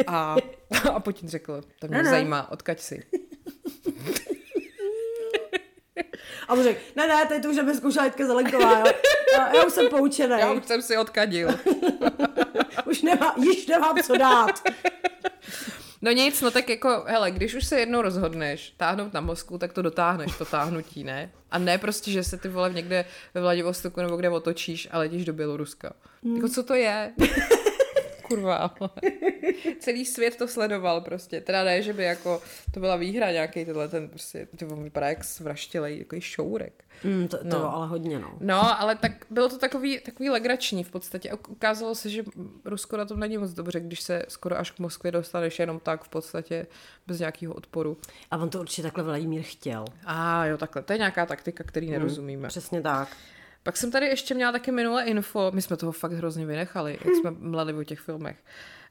A, a Putin řekl, to mě
Ne, ne.
zajímá, odkaď si.
A on řekl, ne, ne, teď to už je bezkouša Jitka Zelenková, jo. Já, já už jsem poučený.
Já už jsem si odkadil.
Už nemá, již nemám co dát.
No nic, no tak jako, hele, když už se jednou rozhodneš táhnout na Moskvu, tak to dotáhneš, to táhnutí, ne? A ne prostě, že se ty vole někde ve Vladivostoku nebo kde otočíš a letíš do Běloruska.
Hmm.
Jako co to je? Kurva. Celý svět to sledoval prostě. Teda ne, že by jako to byla výhra nějaký tenhle ten prostě, ty on vypadá jak svraštělej, takový šourek.
Mm, to, to
No.
ale hodně, no.
No, ale tak bylo to takový, takový legrační v podstatě. Ukázalo se, že Rusko na tom není moc dobře, když se skoro až k Moskvě dostaneš jenom tak v podstatě bez nějakého odporu.
A on to určitě takhle Vladimír chtěl.
A ah, jo, takhle. To je nějaká taktika, který
Hmm.
nerozumíme.
Přesně tak.
Pak jsem tady ještě měla taky minulé info, my jsme toho fakt hrozně vynechali, jak jsme mleli o těch filmech,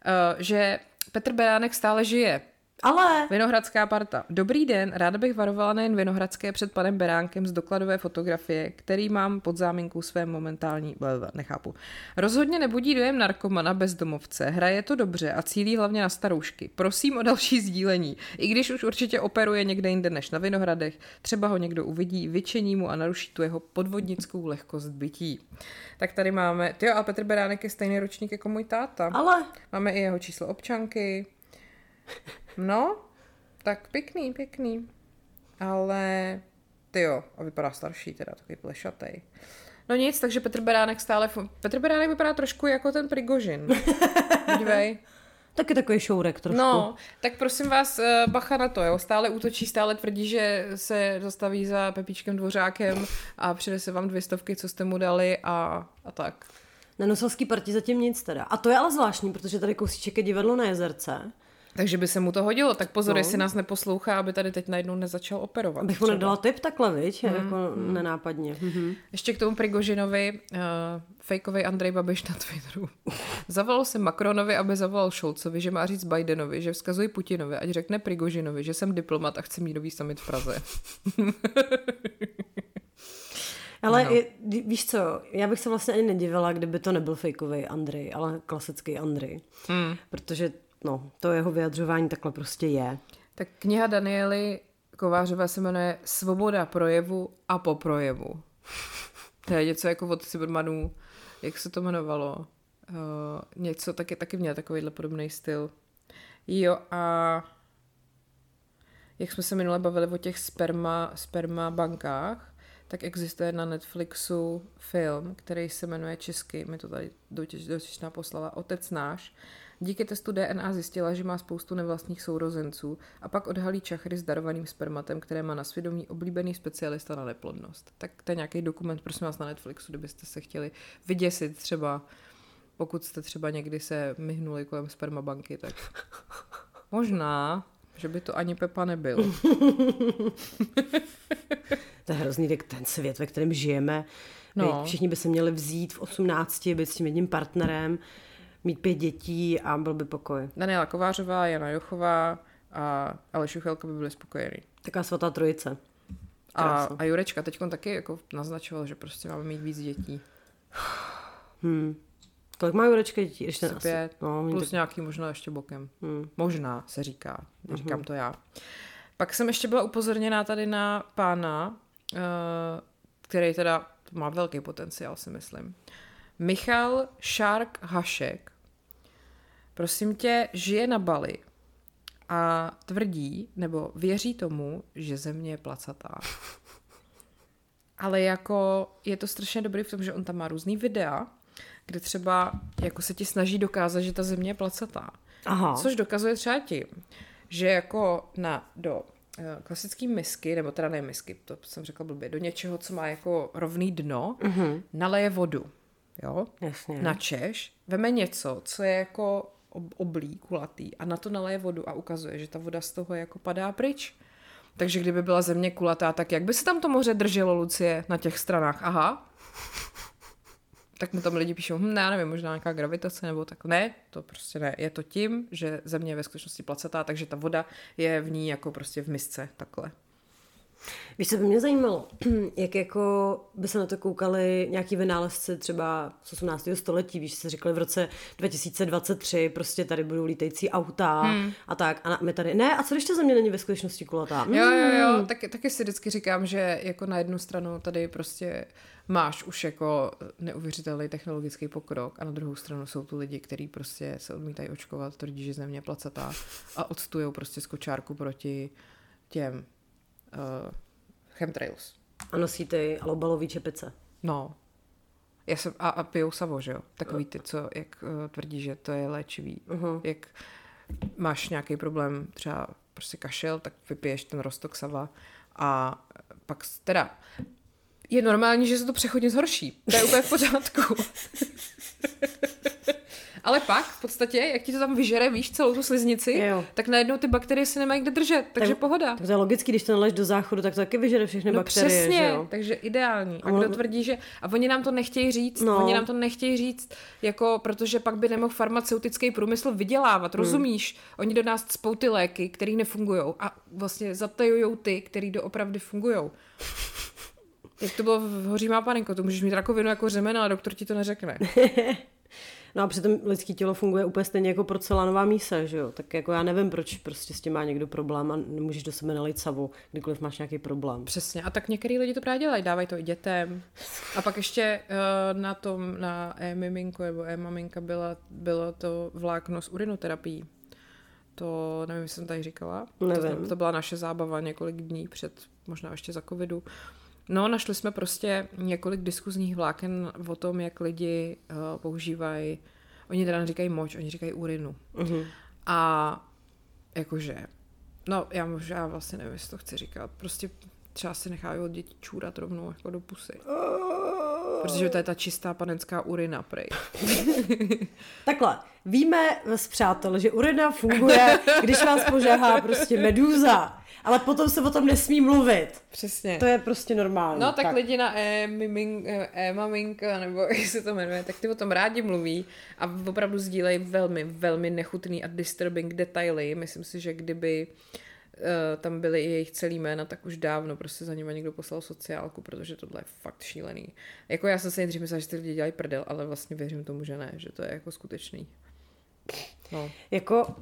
uh, že Petr Beránek stále žije.
Ale
Vinohradská parta. Dobrý den, ráda bych varovala nejen Vinohradské před panem Beránkem z dokladové fotografie, který mám pod záminkou své momentální... Nechápu. Rozhodně nebudí dojem narkomana bezdomovce, hraje to dobře a cílí hlavně na staroušky. Prosím o další sdílení. I když už určitě operuje někde jinde než na Vinohradech, třeba ho někdo uvidí, vyčení mu a naruší tu jeho podvodnickou lehkost bytí. Tak tady máme... Ty a Petr Beránek je stejný ročník jako můj táta.
ale
Máme i jeho číslo občanky. No, tak pěkný, pěkný. Ale ty jo, a vypadá starší teda, takový plešatej. No nic, takže Petr Beránek stále... fu- Petr Beránek vypadá trošku jako ten Prigožin. Podívej.
taky takový šourek trošku.
No, tak prosím vás, eh, bacha na to, jo. Stále útočí, stále tvrdí, že se zastaví za Pepíčkem Dvořákem a přinese vám dvě stovky, co jste mu dali a, a tak.
Na noselský partí zatím nic teda. A to je ale zvláštní, protože tady kousíček je divadlo na jezerce.
Takže by se mu to hodilo. Tak pozor,
No.
jestli nás neposlouchá, aby tady teď najednou nezačal operovat.
Abych mu nedala tip takhle, viď? Mm, jako mm. nenápadně. Mhm.
Ještě k tomu Prigožinovi, uh, fejkový Andrej Babiš na Twitteru. Zavolal jsem Macronovi, aby zavolal Šolcovi, že má říct Bidenovi, že vzkazuji Putinovi, ať řekne Prigožinovi, že jsem diplomat a chci mírový summit v Praze.
Ale
No.
no. je, víš co, já bych se vlastně ani nedivila, kdyby to nebyl fejkový Andrej, ale klasický Andrej.
Mm.
Protože no, to jeho vyjadřování takhle prostě je.
Tak kniha Daniely Kovářové se jmenuje Svoboda projevu a po projevu. To je něco jako od Cybermanů, jak se to jmenovalo. Uh, něco taky, taky měl takovýhle podobný styl. Jo a jak jsme se minule bavili o těch sperma, sperma bankách, tak existuje na Netflixu film, který se jmenuje česky, mi to tady dotěž, poslala, Otec náš. Díky testu DNA zjistila, že má spoustu nevlastních sourozenců a pak odhalí čachry s darovaným spermatem, které má na svědomí oblíbený specialista na neplodnost. Tak to je nějaký dokument, prosím vás, na Netflixu, kdybyste se chtěli vyděsit třeba, pokud jste třeba někdy se myhnuli kolem spermabanky, tak možná, že by to ani Pepa nebyl.
To je hrozný tak ten svět, ve kterém žijeme.
No.
No. Všichni by se měli vzít v 18, být s tím jedním partnerem, mít pět dětí a byl by pokoj.
Daniela Kovářová, Jana Jochová a Aleš Juchelka by byli spokojení.
Taková svatá trojice.
A,
Krása.
a Jurečka teď taky jako naznačoval, že prostě máme mít víc dětí.
Hmm. Kolik mají Jurečka dětí? Ještě
Asi pět,
no,
plus
tak...
nějaký možná ještě bokem.
Hmm.
Možná se říká, říkám to já. Pak jsem ještě byla upozorněná tady na pána, eh, který teda má velký potenciál, si myslím. Michal Šárk Hašek, prosím tě, žije na Bali a tvrdí, nebo věří tomu, že země je placatá. Ale jako je to strašně dobrý v tom, že on tam má různý videa, kde třeba jako se ti snaží dokázat, že ta země je placatá.
Aha.
Což dokazuje třeba tím, že jako na, do eh, klasické misky, nebo teda ne misky, to jsem řekla blbě, do něčeho, co má jako rovný dno, mm-hmm. naleje vodu. Jo?
Jasně.
Na Češ veme něco, co je jako ob- oblí, kulatý a na to naleje vodu a ukazuje, že ta voda z toho jako padá pryč. Takže kdyby byla země kulatá, tak jak by se tam to moře drželo, Lucie, na těch stranách? Aha. Tak mu tam lidi píšou, hm, ne, já nevím, možná nějaká gravitace nebo tak. Ne, to prostě ne. Je to tím, že země je ve skutečnosti placatá, takže ta voda je v ní jako prostě v misce, takhle.
Víš, co by mě zajímalo, jak jako by se na to koukali nějaký vynálezci třeba z 18. století, víš, se říkali v roce 2023, prostě tady budou lítající auta hmm. a tak. A my tady, ne, a co když ta země není ve skutečnosti kulatá?
Jo, jo,
Hmm.
jo, taky, taky si vždycky říkám, že jako na jednu stranu tady prostě máš už jako neuvěřitelný technologický pokrok a na druhou stranu jsou tu lidi, kteří prostě se odmítají očkovat, tvrdí, že země je placatá a odstujou prostě z kočárku proti těm uh, chemtrails.
A nosí ty alobalový čepice.
No. Já jsem, a, a pijou savo, že jo? Takový ty, co jak uh, tvrdí, že to je léčivý. Uh-huh. Jak máš nějaký problém, třeba prostě kašel, tak vypiješ ten rostok sava a pak teda je normální, že se to přechodně zhorší. To je úplně v pořádku. Ale pak v podstatě, jak ti to tam vyžere, víš, celou tu sliznici,
Jo.
tak najednou ty bakterie se nemají kde držet, takže
Tak-
pohoda.
Tak to je logicky, když to naleš do záchodu, tak to taky vyžere všechny
No
bakterie,
přesně,
že jo?
takže ideální. A kdo tvrdí, že... A oni nám to nechtějí říct,
No.
oni nám to nechtějí říct, jako, protože pak by nemohl farmaceutický průmysl vydělávat,
Hmm.
rozumíš? Oni do nás cpou ty léky, které nefungují a vlastně zatajují ty, které doopravdy fungují. Jak to bylo v Hoří má panenko, to můžeš mít rakovinu jako řemena, a doktor ti to neřekne.
No a přitom lidský tělo funguje úplně stejně jako porcelánová mísa, že jo? Tak jako já nevím, proč prostě s tím má někdo problém a nemůžeš do sebe nalít savu, kdykoliv máš nějaký problém.
Přesně. A tak některý lidi to právě dělají, dávají to i dětem. A pak ještě uh, na tom, na e-miminko nebo e-maminka byla, bylo to vlákno s urinoterapií. To nevím, jestli jsem tady říkala.
Nevím.
To, to byla naše zábava několik dní před, možná ještě za covidu. No, našli jsme prostě několik diskuzních vláken o tom, jak lidi uh, používají, oni teda neříkají moč, oni říkají urinu.
Mhm.
A jakože, no já možná vlastně nevím, jestli to chci říkat, prostě třeba si nechají od dětí čůrat rovnou jako do pusy. Protože to je ta čistá panenská urina, prej.
Takhle, víme s přátel, že urina funguje, když vás požáhá prostě medúza, ale potom se o tom nesmí mluvit.
Přesně.
To je prostě normální.
No tak, tak. lidi na e-maminka, nebo jak se to jmenuje, tak ty o tom rádi mluví a opravdu sdílejí velmi, velmi nechutný a disturbing detaily. Myslím si, že kdyby uh, tam byly i jejich celý jména, tak už dávno prostě za nimi někdo poslal sociálku, protože tohle je fakt šílený. Jako já jsem si nejdřív myslela, že ty lidi dělají prdel, ale vlastně věřím tomu, že ne, že to je jako skutečný. No.
Jako,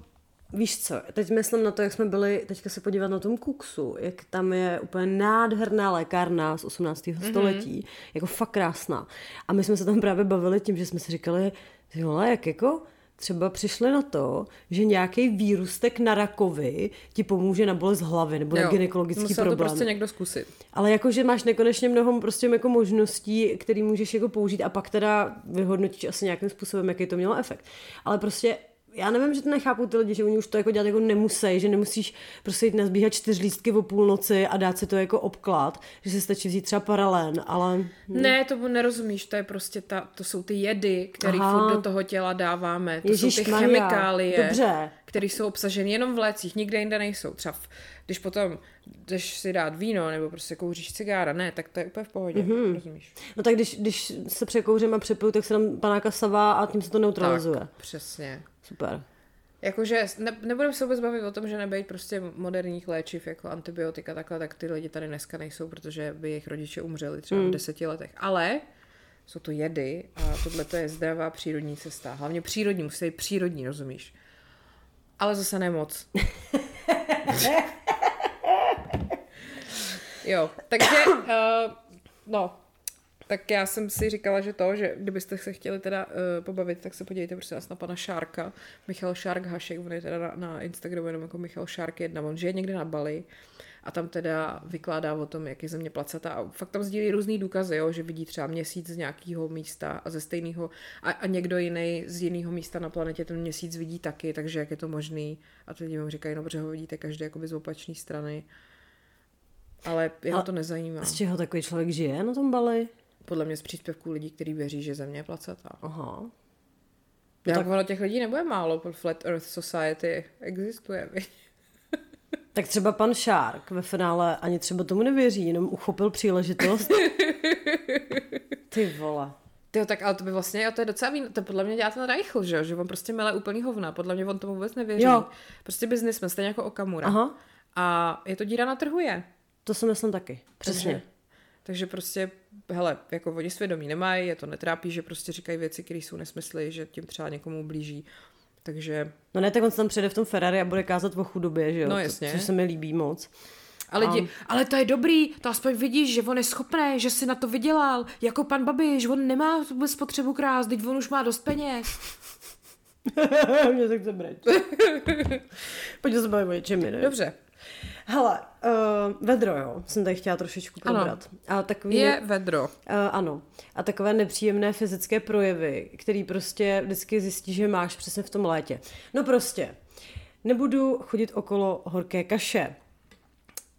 víš co, teď myslím na to, jak jsme byli teďka se podívat na tom Kuksu, jak tam je úplně nádherná lékárna z 18. Mm-hmm. století, jako fakt krásná. A my jsme se tam právě bavili tím, že jsme si říkali, vole, jak jako třeba přišli na to, že nějaký výrůstek na rakovi ti pomůže na bolest hlavy nebo na gynekologický
musel
problém.
to prostě někdo zkusit.
Ale jakože máš nekonečně mnoho prostě jako možností, který můžeš jako použít a pak teda vyhodnotíš asi nějakým způsobem, jaký to mělo efekt. Ale prostě já nevím, že to nechápou ty lidi, že oni už to jako dělat jako nemusí, že nemusíš prostě jít nazbíhat čtyř lístky o půlnoci a dát si to jako obklad, že si stačí vzít třeba paralén, ale...
Ne, to nerozumíš, to je prostě ta, to jsou ty jedy, které furt do toho těla dáváme. To jsou ty
Ježišmarja,
chemikálie,
dobře.
které jsou obsaženy jenom v lécích, nikde jinde nejsou. Třeba v, když potom jdeš si dát víno nebo prostě kouříš cigára, ne, tak to je úplně v pohodě, mm-hmm. rozumíš?
No tak když, když se překouřím a přepiju, tak se tam panáka savá a tím se to neutralizuje.
Tak, přesně.
Super.
Jakože ne, nebudeme se vůbec bavit o tom, že nebejt prostě moderních léčiv jako antibiotika takhle, tak ty lidi tady dneska nejsou, protože by jejich rodiče umřeli třeba mm. v deseti letech. Ale jsou to jedy a tohle to je zdravá přírodní cesta. Hlavně přírodní, musí být přírodní, rozumíš? Ale zase ne moc. jo, takže, uh, no, tak já jsem si říkala, že to, že kdybyste se chtěli teda uh, pobavit, tak se podívejte prostě nás na pana Šárka, Michal Šárk Hašek, on je teda na, na Instagramu jenom jako Michal Šárk 1, on žije někde na Bali a tam teda vykládá o tom, jak je země placatá a fakt tam sdílí různý důkazy, jo, že vidí třeba měsíc z nějakého místa a ze stejného a, a někdo jiný z jiného místa na planetě ten měsíc vidí taky, takže jak je to možný a ty lidi mu říkají, no protože ho vidíte každý jakoby z opačné strany. Ale jeho a to nezajímá.
Z čeho takový člověk žije na tom Bali?
Podle mě z příspěvků lidí, kteří věří, že země je placatá.
Aha.
No tak ono těch lidí nebude málo, Flat Earth Society existuje, viď?
Tak třeba pan Šárk ve finále ani třeba tomu nevěří, jenom uchopil příležitost. Ty vole.
Ty tak ale to by vlastně, to je docela vín, to podle mě dělá ten Reichl, že jo, že on prostě mele úplný hovna, podle mě on tomu vůbec nevěří.
Jo.
Prostě biznismen, stejně jako Okamura.
Aha.
A je to díra na trhu je.
To si myslím taky. Přesně.
Takže, takže prostě, hele, jako oni svědomí nemají, je to netrápí, že prostě říkají věci, které jsou nesmysly, že tím třeba někomu blíží. Takže...
No ne, tak on se tam přijde v tom Ferrari a bude kázat o chudobě, že jo?
No jasně.
To, což se mi líbí moc.
A lidi,
A-
ale to je dobrý, to aspoň vidíš, že on je schopný, že si na to vydělal, jako pan Babiš, on nemá vůbec potřebu krást, teď on už má dost peněz.
Mě se chce breč. Pojďme se bavit o něčem jiném.
Dobře,
Hele, uh, vedro, jo, jsem tady chtěla trošičku
Ano.
probrat. A takový
je vedro.
Uh, ano. A takové nepříjemné fyzické projevy, který prostě vždycky zjistí, že máš přesně v tom létě. No prostě, nebudu chodit okolo horké kaše.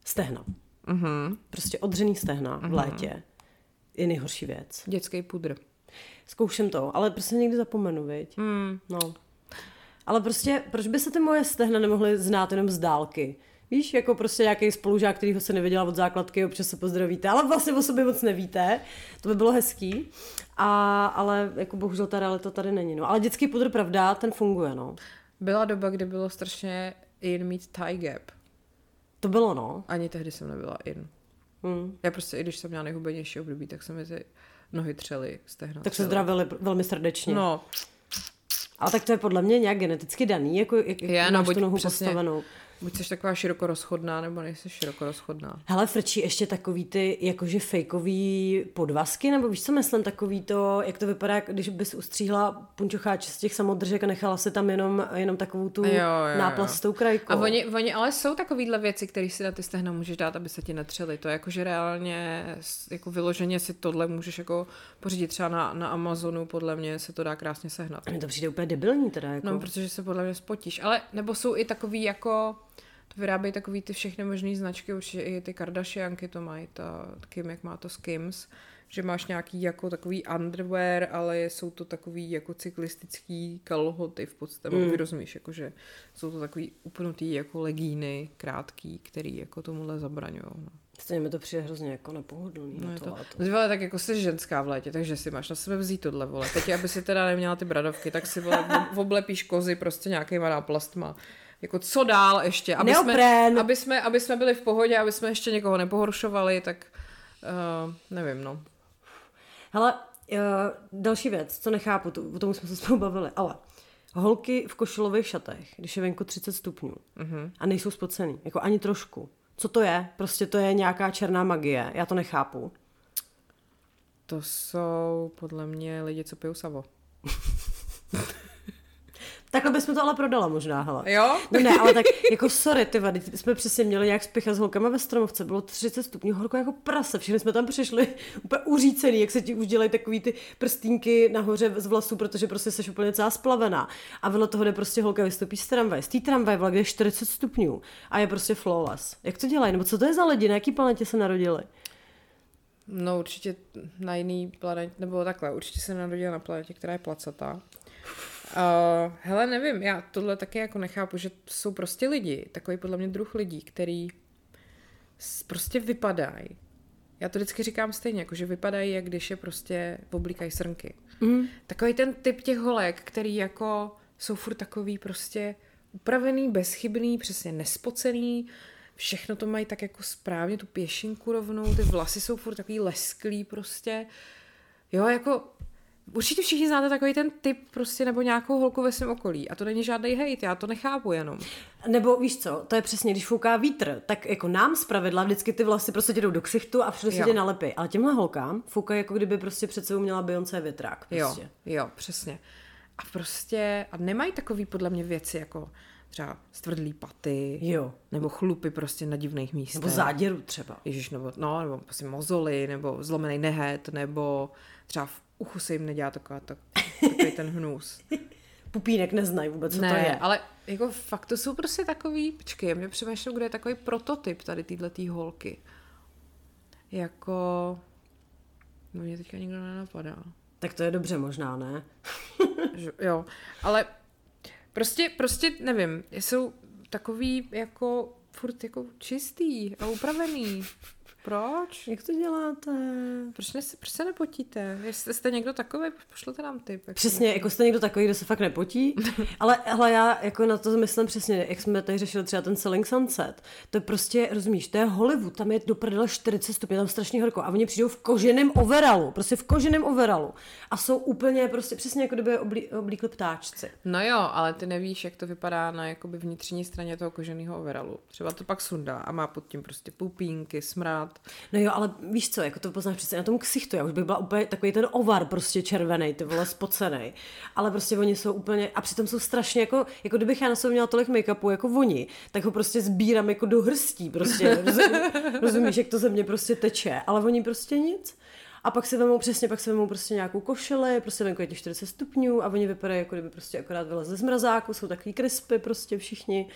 Stehna.
Mhm.
Prostě odřený stehna v létě je nejhorší věc.
Dětský pudr.
Zkouším to, ale prostě někdy zapomenu, viď?
Mm.
No. Ale prostě, proč by se ty moje stehna nemohly znát jenom z dálky? Víš, jako prostě nějaký spolužák, který ho se neviděla od základky, občas se pozdravíte, ale vlastně o sobě moc nevíte. To by bylo hezký. A, ale jako bohužel ta realita tady není. No. Ale dětský pudr, pravda, ten funguje, no.
Byla doba, kdy bylo strašně in mít tie gap.
To bylo, no.
Ani tehdy jsem nebyla in.
Hm.
Já prostě, i když jsem měla nejhubenější období, tak se mi ty nohy třely, stehna
Tak se zdravili velmi srdečně.
No,
Ale tak to je podle mě nějak geneticky daný, jako jak, jak
no,
máš
buď
tu nohu
přesně.
postavenou.
Buď jsi taková širokorozchodná, nebo nejsi širokorozchodná.
Hele, frčí ještě takový ty jakože fejkový podvazky, nebo víš, co myslím, takový to, jak to vypadá, když bys ustříhla punčocháče z těch samodržek a nechala si tam jenom, jenom takovou tu
Jo, jo, jo.
náplast s tou krajkou.
A oni, oni ale jsou takovýhle věci, které si na ty stehna můžeš dát, aby se ti netřely. To je jako, že reálně, jako vyloženě si tohle můžeš jako pořídit třeba na, na Amazonu, podle mě se to dá krásně sehnat.
Mně to přijde úplně debilní teda, jako.
No, protože se podle mě spotíš. Ale, nebo jsou i takový jako, vyrábějí takový ty všechny možné značky, určitě i ty Kardashianky to mají, ta Kim, jak má to Skims, že máš nějaký jako takový underwear, ale jsou to takový jako cyklistický kalhoty v podstatě, mm. rozumíš, jako že jsou to takový upnutý jako legíny, krátký, který jako tomuhle zabraňují. No.
Stejně mi to přijde hrozně jako nepohodlný
No
na
je
to,
to, vole, tak jako jsi ženská v létě, takže si máš na sebe vzít tohle, vole. Teď, aby si teda neměla ty bradovky, tak si vole, ob- oblepíš kozy prostě nějakýma náplastma. Jako co dál ještě? Aby jsme, aby, jsme, aby jsme byli v pohodě, aby jsme ještě někoho nepohoršovali, tak uh, nevím, no.
Hele, uh, další věc, co nechápu, to, o tom jsme se spolu bavili, ale holky v košulových šatech, když je venku 30 stupňů
Mhm.
a nejsou spocený, jako ani trošku. Co to je? Prostě to je nějaká černá magie, já to nechápu.
To jsou podle mě lidi, co pijou savo.
Takhle bychom to ale prodala možná, hele.
Jo?
No ne, ale tak jako sorry, ty vady, jsme přesně měli nějak spěchat s holkama ve Stromovce, bylo 30 stupňů, horko jako prase, všechny jsme tam přišli úplně uřícený, jak se ti už dělají takový ty prstínky nahoře z vlasů, protože prostě jsi úplně celá splavená. A vedle toho jde prostě holka vystoupí z tramvaje, z té tramvaje, kde je 40 stupňů a je prostě flawless. Jak to dělají? Nebo co to je za lidi, na jaký planetě se narodili?
No určitě na jiný planetě, nebo takhle, určitě se narodila na planetě, která je placatá. Uh, hele, nevím, já tohle taky jako nechápu, že jsou prostě lidi, takový podle mě druh lidí, který prostě vypadají. Já to vždycky říkám stejně, jako že vypadají, jak když je prostě oblíkají srnky. Mm. Takový ten typ těch holek, který jako jsou furt takový prostě upravený, bezchybný, přesně nespocený, všechno to mají tak jako správně, tu pěšinku rovnou, ty vlasy jsou furt takový lesklý prostě. Jo, jako Určitě všichni znáte takový ten typ prostě nebo nějakou holku ve svém okolí a to není žádný hejt, já to nechápu jenom.
Nebo víš co, to je přesně, když fouká vítr, tak jako nám zpravidla vždycky ty vlasy prostě jdou do ksichtu a všude se tě nalepí. Ale těmhle holkám foukají jako kdyby prostě před sebou měla Beyoncé větrák. Prostě.
Jo, jo, přesně. A prostě, a nemají takový podle mě věci jako třeba stvrdlý paty,
jo.
nebo chlupy prostě na divných místech.
Nebo záděru třeba.
Ježíš, nebo, no, nebo prostě mozoly, nebo zlomený nehet, nebo třeba v uchu se jim nedělá taková, tak, takový ten hnus.
Pupínek neznají vůbec, co
ne,
to je.
ale jako fakt to jsou prostě takový, počkej, mě přemýšlím, kdo je takový prototyp tady téhle holky. Jako, no mě teďka nikdo nenapadá.
Tak to je dobře možná, ne?
Jo, ale prostě, prostě nevím, jsou takový jako furt jako čistý a upravený. Proč?
Jak to děláte?
Proč, ne, proč se nepotíte? Jestli jste někdo takový, pošlete nám tip.
Jak přesně, jako jste někdo takový, kdo se fakt nepotí. ale, ale já jako na to myslím přesně, jak jsme tady řešili třeba ten Selling Sunset. To je prostě, rozumíš, to je Hollywood, tam je do prdele 40 stupňů, tam strašně horko a oni přijdou v koženém overalu, prostě v koženém overalu a jsou úplně prostě přesně jako kdyby oblí, oblíkli ptáčci.
No jo, ale ty nevíš, jak to vypadá na jakoby vnitřní straně toho koženého overalu. Třeba to pak sundá a má pod tím prostě pupínky, smrad, dělat.
No jo, ale víš co, jako to poznáš přece na tom ksichtu, já už bych byla úplně takový ten ovar prostě červený, ty vole spocený. Ale prostě oni jsou úplně, a přitom jsou strašně jako, jako kdybych já na sobě měla tolik make-upu jako oni, tak ho prostě sbírám jako do hrstí, prostě, rozumíš, jak to ze mě prostě teče, ale oni prostě nic. A pak se vemou přesně, pak se vemou prostě nějakou košili, prostě venku je těch 40 stupňů a oni vypadají jako kdyby prostě akorát vylezli z mrazáku, jsou takový krispy prostě všichni.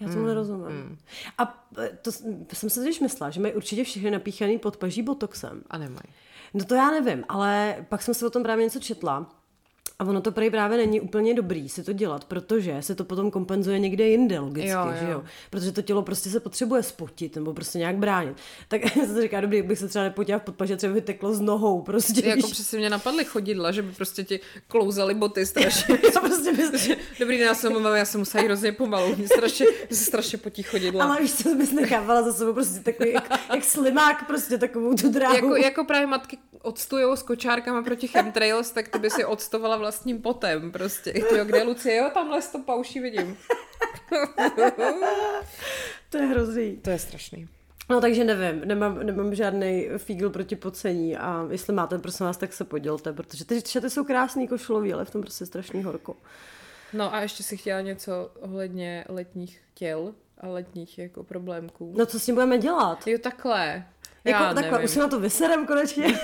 Já tomu mm, nerozumím. Mm. A e, to, to jsem se totiž myslela, že mají určitě všechny napíchaný podpaží botoxem.
A nemají.
No to já nevím, ale pak jsem se o tom právě něco četla a ono to prý právě není úplně dobrý si to dělat, protože se to potom kompenzuje někde jinde logicky, jo, jo. že jo? Protože to tělo prostě se potřebuje spotit nebo prostě nějak bránit. Tak se říká, dobrý, bych se třeba nepotila v podpaže, třeba vyteklo z nohou prostě.
Jako přesně mě napadly chodidla, že by prostě ti klouzaly boty strašně. já prostě bys... Dobrý den, já jsem mluvila, já jsem musela jít hrozně pomalu, mě strašně, mě se strašně potí chodidla.
Ale víš, co bys nechávala za sebou prostě takový, jak, jak slimák prostě takovou tu dráhu.
Jako, jako právě matky odstujou s kočárkama proti chemtrails, tak ty by si odstovala vlastním potem prostě. Tyjo, kde Lucie? Jo, tamhle to pauší vidím.
to je hrozný.
To je strašný.
No takže nevím, nemám, nemám žádný fígl proti pocení a jestli máte, prosím vás, tak se podělte, protože ty šaty jsou krásný košulový, ale v tom prostě strašný horko.
No a ještě si chtěla něco ohledně letních těl a letních jako problémků.
No co s tím budeme dělat?
Jo, takhle.
Jako, Já takhle, nevím. už se na to vyserem konečně.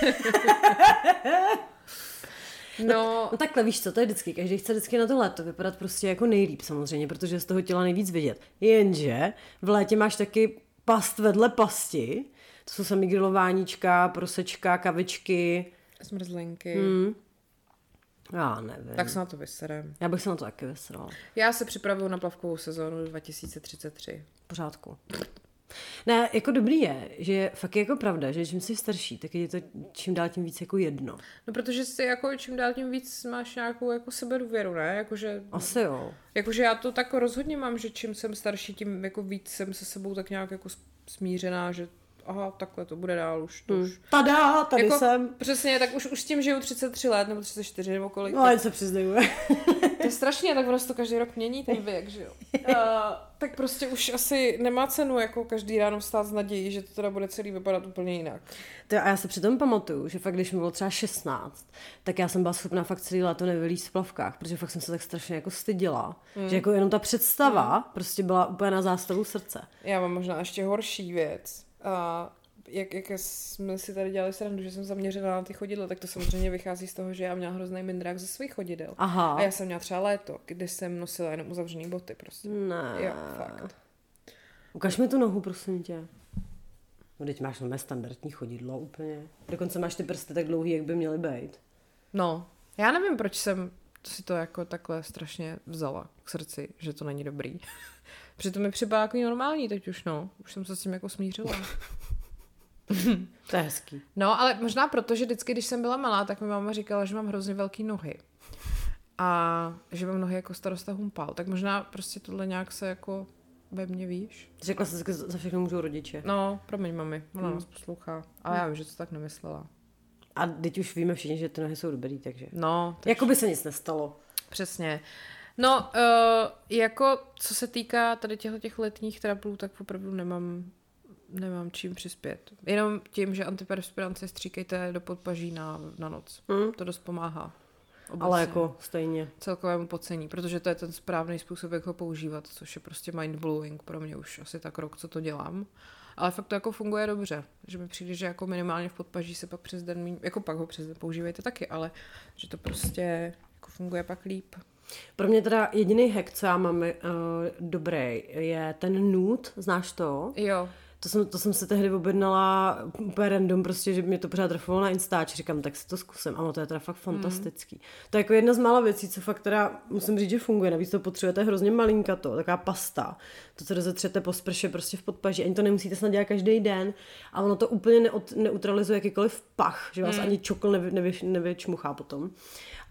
No, no takhle víš co, to je vždycky, každý chce vždycky na to léto vypadat prostě jako nejlíp samozřejmě, protože z toho těla nejvíc vidět. Jenže v létě máš taky past vedle pasti, to jsou sami grilováníčka, prosečka, kavičky.
Zmrzlinky.
Hmm. Já nevím.
Tak se na to vyserem.
Já bych se na to taky vysrala.
Já se připravuju na plavkovou sezónu 2033.
Pořádku. Ne, jako dobrý je, že fakt je jako pravda, že čím jsi starší, tak je to čím dál tím víc jako jedno.
No protože si jako čím dál tím víc máš nějakou jako sebedůvěru, ne? Jakože,
Asi jo.
Jakože já to tak rozhodně mám, že čím jsem starší, tím jako víc jsem se sebou tak nějak jako smířená, že aha, takhle to bude dál už. To hmm. už.
Tada, tady jako, jsem.
Přesně, tak už, už s tím žiju 33 let, nebo 34, nebo kolik.
No, jen se přiznaju.
to je strašně, tak prostě to každý rok mění ten věk, že jo. Uh, tak prostě už asi nemá cenu jako každý ráno vstát s nadějí, že to teda bude celý vypadat úplně jinak.
To a já se přitom pamatuju, že fakt, když mi bylo třeba 16, tak já jsem byla schopná fakt celý léto nevylít v plavkách, protože fakt jsem se tak strašně jako styděla. Mm. Že jako jenom ta představa mm. prostě byla úplně na zástavu srdce.
Já mám možná ještě horší věc a jak, jak jsme si tady dělali srandu, že jsem zaměřená na ty chodidla, tak to samozřejmě vychází z toho, že já měla hrozný mindrák ze svých chodidel.
Aha.
A já jsem měla třeba léto, kdy jsem nosila jenom uzavřený boty prostě.
Ne.
Jo, fakt.
Ukaž mi tu nohu, prosím tě. No teď máš nové standardní chodidlo úplně. Dokonce máš ty prsty tak dlouhý, jak by měly být.
No, já nevím, proč jsem si to jako takhle strašně vzala k srdci, že to není dobrý. Přitom mi připadá jako normální teď už, no. Už jsem se s tím jako smířila.
to je hezký.
No, ale možná proto, že vždycky, když jsem byla malá, tak mi máma říkala, že mám hrozně velké nohy. A že mám nohy jako starosta humpal. Tak možná prostě tohle nějak se jako ve mně víš.
Řekla jsi, že za všechno můžou rodiče.
No, promiň mami, ona hmm. nás poslouchá. Ale já vím, že to tak nemyslela.
A teď už víme všichni, že ty nohy jsou dobrý, takže...
No, tak
Jako by se nic nestalo.
přesně. No, uh, jako co se týká tady těchto těch letních trablů, tak opravdu nemám, nemám čím přispět. Jenom tím, že antiperspirant stříkejte do podpaží na, na noc.
Hmm.
To dost pomáhá.
Ale
Obecně.
jako stejně.
celkovému pocení, protože to je ten správný způsob, jak ho používat, což je prostě mind-blowing pro mě už asi tak rok, co to dělám. Ale fakt to jako funguje dobře, že mi přijde, že jako minimálně v podpaží se pak přes den, jako pak ho přes den používejte taky, ale že to prostě jako funguje pak líp.
Pro mě teda jediný hack, co já mám uh, dobrý, je ten nude, znáš to?
Jo,
To jsem, to jsem se tehdy objednala úplně random, prostě, že mě to pořád trefilo na Instač, říkám, tak si to zkusím. Ano, to je teda fakt fantastický. To je jako jedna z mála věcí, co fakt teda, musím říct, že funguje. Navíc to potřebujete hrozně malinka to, taková pasta. To, co rozetřete po sprše prostě v podpaži. Ani to nemusíte snad dělat každý den. A ono to úplně neot, neutralizuje jakýkoliv pach, že vás ani čokl nevy, nevy, nevyčmuchá potom.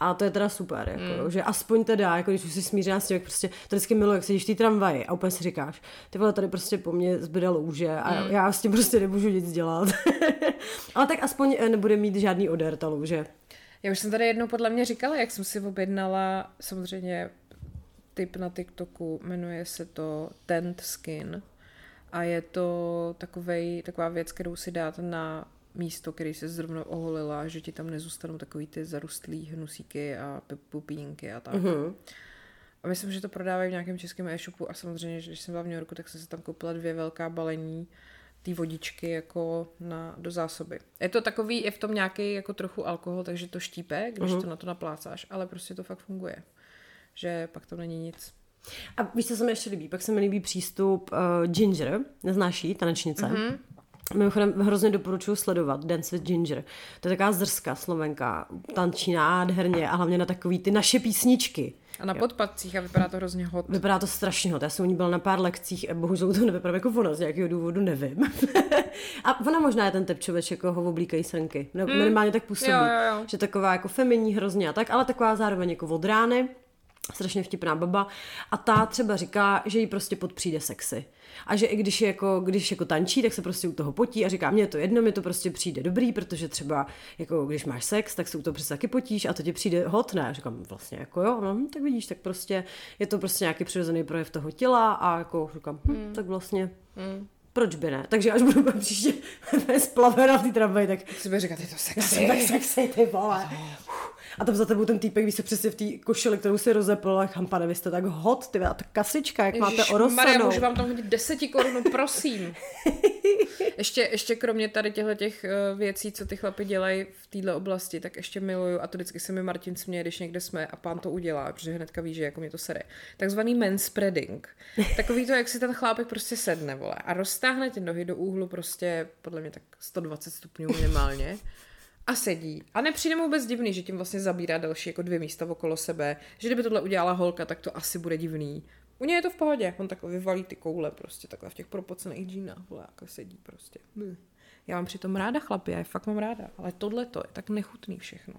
A to je teda super, jako, mm. že aspoň teda, jako když už jsi smířená s tím, jak prostě to vždycky miluji, jak sedíš v té tramvaji a úplně si říkáš, ty vole, tady prostě po mně zbyde louže a mm. já s tím prostě nemůžu nic dělat. Ale tak aspoň eh, nebude mít žádný odér ta louže.
já už jsem tady jednou podle mě říkala, jak jsem si objednala, samozřejmě tip na TikToku, jmenuje se to Tent Skin a je to takovej, taková věc, kterou si dáte na místo, který se zrovna oholila, že ti tam nezůstanou takový ty zarustlý hnusíky a pupínky a tak.
Mhm.
A myslím, že to prodávají v nějakém českém e-shopu a samozřejmě, že když jsem byla v New Yorku, tak jsem si tam koupila dvě velká balení té vodičky jako na, do zásoby. Je to takový, je v tom nějaký jako trochu alkohol, takže to štípe, když to na to naplácáš, ale prostě to fakt funguje. Že pak tam není nic.
A víš, co se mi ještě líbí? Pak se mi líbí přístup uh, Ginger, neznáš jí, tanečnice. Mm-hmm. Mimochodem hrozně doporučuji sledovat Dance with Ginger. To je taková zrska slovenka, tančí nádherně a hlavně na takový ty naše písničky.
A na podpadcích a vypadá to hrozně hot.
Vypadá to strašně hot. Já jsem u ní byla na pár lekcích, a bohužel to nevypadá jako ona, z nějakého důvodu nevím. a ona možná je ten typ člověk, jako ho oblíkají srnky. No, minimálně tak působí.
Jo, jo, jo.
Že taková jako feminní hrozně a tak, ale taková zároveň jako od rány. Strašně vtipná baba. A ta třeba říká, že jí prostě podpřijde sexy. A že i když, je jako, když jako tančí, tak se prostě u toho potí a říká, mně je to jedno, mi to prostě přijde dobrý, protože třeba jako když máš sex, tak se u toho přece taky potíš a to ti přijde hot, ne? A říkám, vlastně jako jo, no, tak vidíš, tak prostě je to prostě nějaký přirozený projev toho těla a jako říkám, hm, tak vlastně proč by ne? Takže až budu příště splavena v té tramvaji, tak
Si bude říkat, je to
já
sexy.
jsem tak sexy, ty vole. A tam za tebou ten týpek, víš se přesně v té košili, kterou si rozepl, a říkám, pane, vy jste tak hot, ty a ta kasička, jak máte
Maria,
orosanou.
můžu vám tam hodit deseti korun, prosím. ještě, ještě kromě tady těchto těch eh, věcí, co ty chlapi dělají v této oblasti, tak ještě miluju, a to vždycky se mi Martin směje, když někde jsme a pán to udělá, protože hnedka ví, že jako mě to sere. Takzvaný manspreading. Takový to, jak si ten chlápek prostě sedne, vole, a roztáhne ty nohy do úhlu prostě, podle mě tak 120 stupňů minimálně. A sedí. A nepřijde mu vůbec divný, že tím vlastně zabírá další jako dvě místa okolo sebe. Že kdyby tohle udělala holka, tak to asi bude divný. U něj je to v pohodě. On takhle vyvalí ty koule prostě takhle v těch propocených džínách. Vole, jako sedí prostě. Hm. Já mám přitom ráda chlapy, já je fakt mám ráda. Ale tohle to je tak nechutný všechno.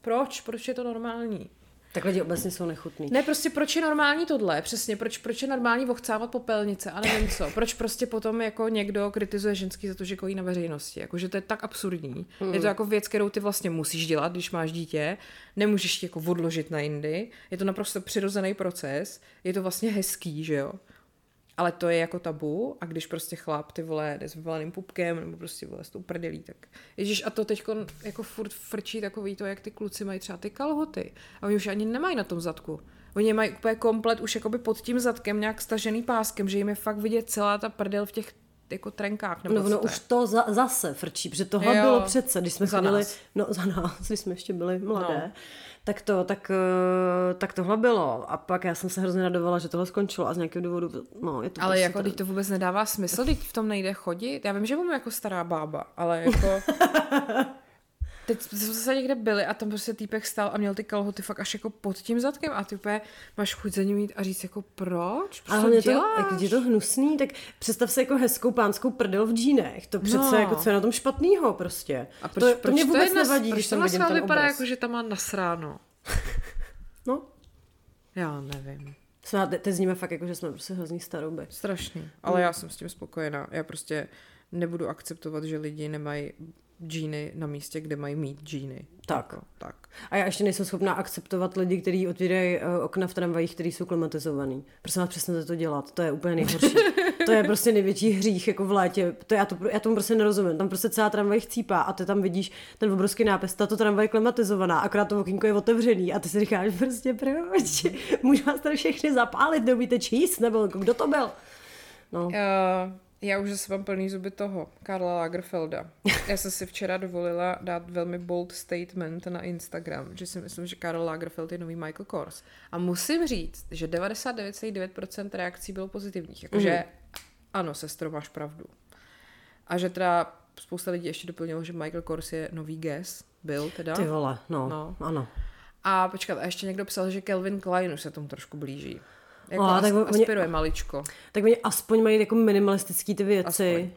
Proč? Proč je to normální?
Tak lidi obecně jsou nechutný.
Ne, prostě proč je normální tohle? Přesně, proč, proč je normální vochcávat popelnice a nevím co. Proč prostě potom jako někdo kritizuje ženský za to, že kojí na veřejnosti. Jako, že to je tak absurdní. Mm. Je to jako věc, kterou ty vlastně musíš dělat, když máš dítě. Nemůžeš jako odložit na jindy. Je to naprosto přirozený proces. Je to vlastně hezký, že jo? Ale to je jako tabu a když prostě chlap ty vole jde s vyvaleným pupkem nebo prostě vole s tou prdelí, tak Ježíš a to teď jako furt frčí takový to, jak ty kluci mají třeba ty kalhoty a oni už ani nemají na tom zadku. Oni mají úplně komplet už jakoby pod tím zadkem nějak stažený páskem, že jim je fakt vidět celá ta prdel v těch jako trenkách. Nebo
No, no už to za, zase frčí, protože tohle
Jo.
bylo přece, když jsme
Za
chodili,
nás.
no za nás, když jsme ještě byli mladé,
No.
Tak to, tak, eh, tak tohle bylo. A pak já jsem se hrozně radovala, že tohle skončilo a z nějakého důvodu, no je to
Ale
prostě
jako, teď to vůbec nedává smysl, teď v tom nejde chodit. Já vím, že mám jako stará bába, ale jako... Teď jsme se někde byli a tam prostě týpek stál a měl ty kalhoty fakt až jako pod tím zadkem a ty úplně máš chuť za ním jít a říct jako proč?
Ale
Co
hlavně to, jak je to hnusný, tak představ si jako hezkou pánskou prdel v džínech. To přece
No.
jako co je na tom špatnýho prostě.
A proč,
to,
proč
to mě vůbec
je nas-
nevadí,
proč
když
to
tam vidím ten
vypadá
obraz.
jako, že tam má nasráno?
No,
Já nevím.
te- teď zníme fakt jako, že jsme prostě hrozný starouby.
Strašný. Ale já jsem s tím spokojená. Já prostě nebudu akceptovat, že lidi nemají džíny na místě, kde mají mít džíny.
Tak.
Jako, tak.
A já ještě nejsem schopná akceptovat lidi, kteří otvírají uh, okna v tramvajích, které jsou klimatizovaný. Prosím vás, přesně to dělat. To je úplně nejhorší. to je prostě největší hřích jako v létě. To já, to, já tomu prostě nerozumím. Tam prostě celá tramvaj chcípá a ty tam vidíš ten obrovský nápis, tato tramvaj je klimatizovaná, akorát to okýnko je otevřený a ty si říkáš prostě proč? Můžu vás tady všechny zapálit, neumíte číst, nebo jako kdo to byl?
No. Uh, já už zase mám plný zuby toho, Karla Lagerfelda. Já jsem si včera dovolila dát velmi bold statement na Instagram, že si myslím, že Karl Lagerfeld je nový Michael Kors. A musím říct, že 99,9% reakcí bylo pozitivních. Jakože mm. ano, sestro, máš pravdu. A že teda spousta lidí ještě doplnilo, že Michael Kors je nový Guess. Byl teda.
Ty vole, no, no. ano.
A počkat, a ještě někdo psal, že Kelvin Klein už se tomu trošku blíží. Jako no, as, tak aspiruje oni, maličko.
Tak oni aspoň mají jako minimalistický ty věci. Aspoň.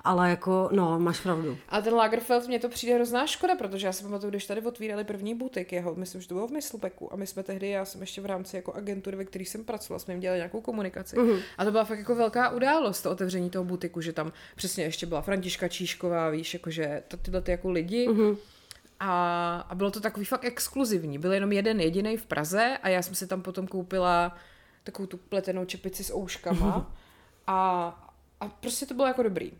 Ale jako, no, máš pravdu.
A ten Lagerfeld, mně to přijde hrozná škoda, protože já si pamatuju, když tady otvírali první butik jeho, myslím, že to bylo v Myslbeku a my jsme tehdy, já jsem ještě v rámci jako agentury, ve které jsem pracovala, jsme jim dělali nějakou komunikaci. Uh-huh. A to byla fakt jako velká událost, to otevření toho butiku, že tam přesně ještě byla Františka Číšková, víš, jakože tyhle ty jako lidi. Uh-huh. A, a bylo to takový fakt exkluzivní. Byl jenom jeden jediný v Praze a já jsem si tam potom koupila takovou tu pletenou čepici s ouškama a, a prostě to bylo jako dobrý.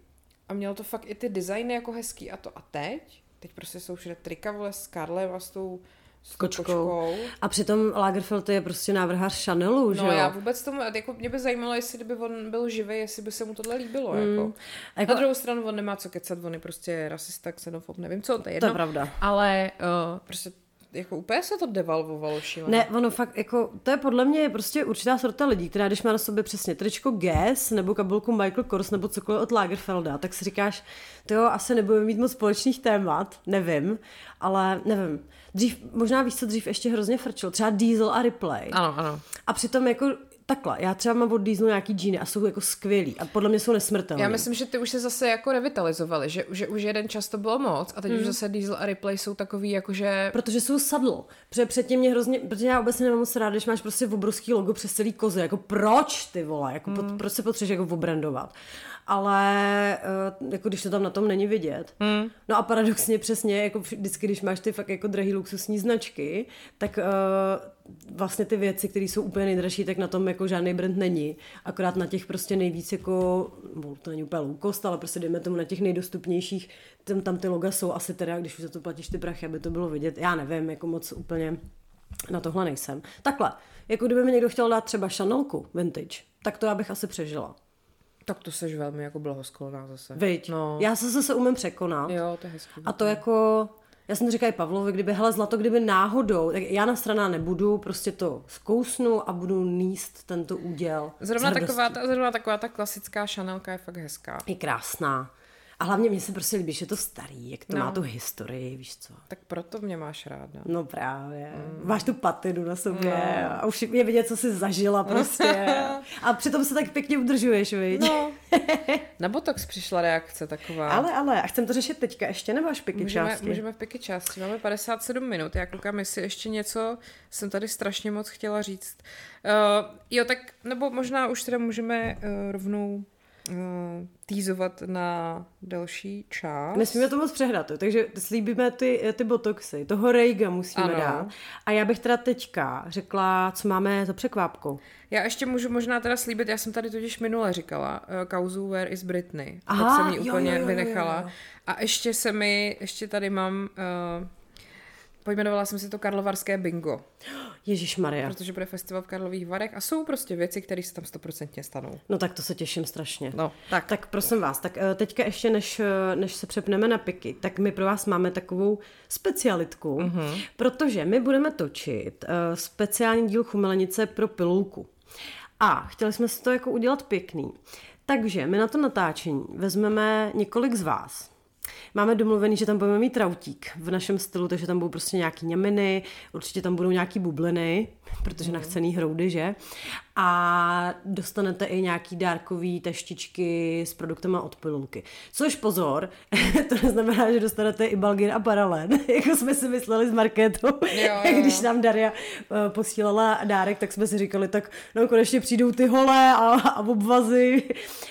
A mělo to fakt i ty designy jako hezký a to a teď, teď prostě jsou všude trika vole s Karlem a s tou s kočkou. kočkou.
A přitom Lagerfeld je prostě návrhář Chanelu, no, že
No já vůbec tomu, jako mě by zajímalo, jestli kdyby on byl živý, jestli by se mu tohle líbilo. Mm. Jako. jako. Na druhou stranu on nemá co kecat, on je prostě rasista, xenofob, nevím co, to je jedno.
To je pravda.
Ale uh, prostě jako úplně se to devalvovalo šíleně.
Ne, ono fakt, jako, to je podle mě prostě určitá sorta lidí, která když má na sobě přesně tričko Guess, nebo kabelku Michael Kors, nebo cokoliv od Lagerfelda, tak si říkáš, to jo, asi nebudeme mít moc společných témat, nevím, ale nevím. Dřív, možná víš, co dřív ještě hrozně frčil, třeba Diesel a Ripley.
Ano, ano.
A přitom jako takhle, já třeba mám od Dieselu nějaký džíny a jsou jako skvělý a podle mě jsou nesmrtelné.
Já myslím, že ty už se zase jako revitalizovali, že, že už jeden čas to bylo moc a teď mm. už hmm. zase Diesel a Replay jsou takový jakože...
Protože jsou sadl. Protože předtím mě hrozně, protože já obecně nemám moc rád, když máš prostě obrovský logo přes celý koze, jako proč ty vole, jako mm. pot, proč se potřebuješ jako obrandovat ale uh, jako když to tam na tom není vidět. Hmm. No a paradoxně přesně, jako vždycky, když máš ty fakt jako drahý luxusní značky, tak uh, vlastně ty věci, které jsou úplně nejdražší, tak na tom jako žádný brand není. Akorát na těch prostě nejvíc jako, no, to není úplně low cost, ale prostě dejme tomu na těch nejdostupnějších, tam, tam ty loga jsou asi teda, když už za to platíš ty prachy, aby to bylo vidět. Já nevím, jako moc úplně na tohle nejsem. Takhle, jako kdyby mi někdo chtěl dát třeba Chanelku vintage, tak to já bych asi přežila.
Tak to seš velmi jako blahosklonná zase.
Viď, no. já se zase umím překonat.
Jo, to je hezký.
A to jako, já jsem to říkala i Pavlovi, kdyby hele zlato, kdyby náhodou, tak já na straná nebudu, prostě to zkousnu a budu níst tento úděl.
Zrovna taková, ta, zrovna taková ta klasická šanelka je fakt hezká.
Je krásná. A hlavně mě se prostě líbí, že je to starý, jak to no. má tu historii, víš co.
Tak proto mě máš ráda.
No právě. Mm. Máš tu patinu na sobě no. a už je vidět, co jsi zažila prostě. a přitom se tak pěkně udržuješ, viď?
No. Na Botox přišla reakce taková.
Ale, ale, a chcem to řešit teďka ještě, nebo až piky
můžeme,
části?
Můžeme v piky části, máme 57 minut, já koukám, jestli ještě něco jsem tady strašně moc chtěla říct. Uh, jo, tak, nebo možná už teda můžeme uh, rovnou týzovat na další část.
Nesmíme to moc přehrát, takže slíbíme ty, ty botoxy, toho Rejga musíme ano. dát. A já bych teda teďka řekla, co máme za překvápku.
Já ještě můžu možná teda slíbit, já jsem tady totiž minule říkala uh, kauzu Where is Britney. Aha, tak jsem ji úplně jo, jo, jo, vynechala. Jo, jo. A ještě se mi, ještě tady mám... Uh, Pojmenovala jsem si to Karlovarské bingo.
Ježíš Maria.
Protože bude festival v Karlových Varech a jsou prostě věci, které se tam stoprocentně stanou.
No tak to se těším strašně.
No, tak.
Tak prosím vás, tak eh, teďka ještě než, eh, než se přepneme na piky, tak my pro vás máme takovou specialitku, mm-hmm. protože my budeme točit uh, speciální díl chumelenice pro pilulku. A chtěli jsme si to jako udělat pěkný. Takže my na to natáčení vezmeme několik z vás, Máme domluvený, že tam budeme mít trautík v našem stylu, takže tam budou prostě nějaký něminy, určitě tam budou nějaký bubliny, protože mm. nachcený hroudy, že? A dostanete i nějaký dárkový teštičky s produktama od pilulky. Což pozor, to neznamená, že dostanete i balgin a paralen, jako jsme si mysleli z marketu. Jo, jo. Když nám Daria uh, posílala dárek, tak jsme si říkali, tak no konečně přijdou ty holé a, a obvazy.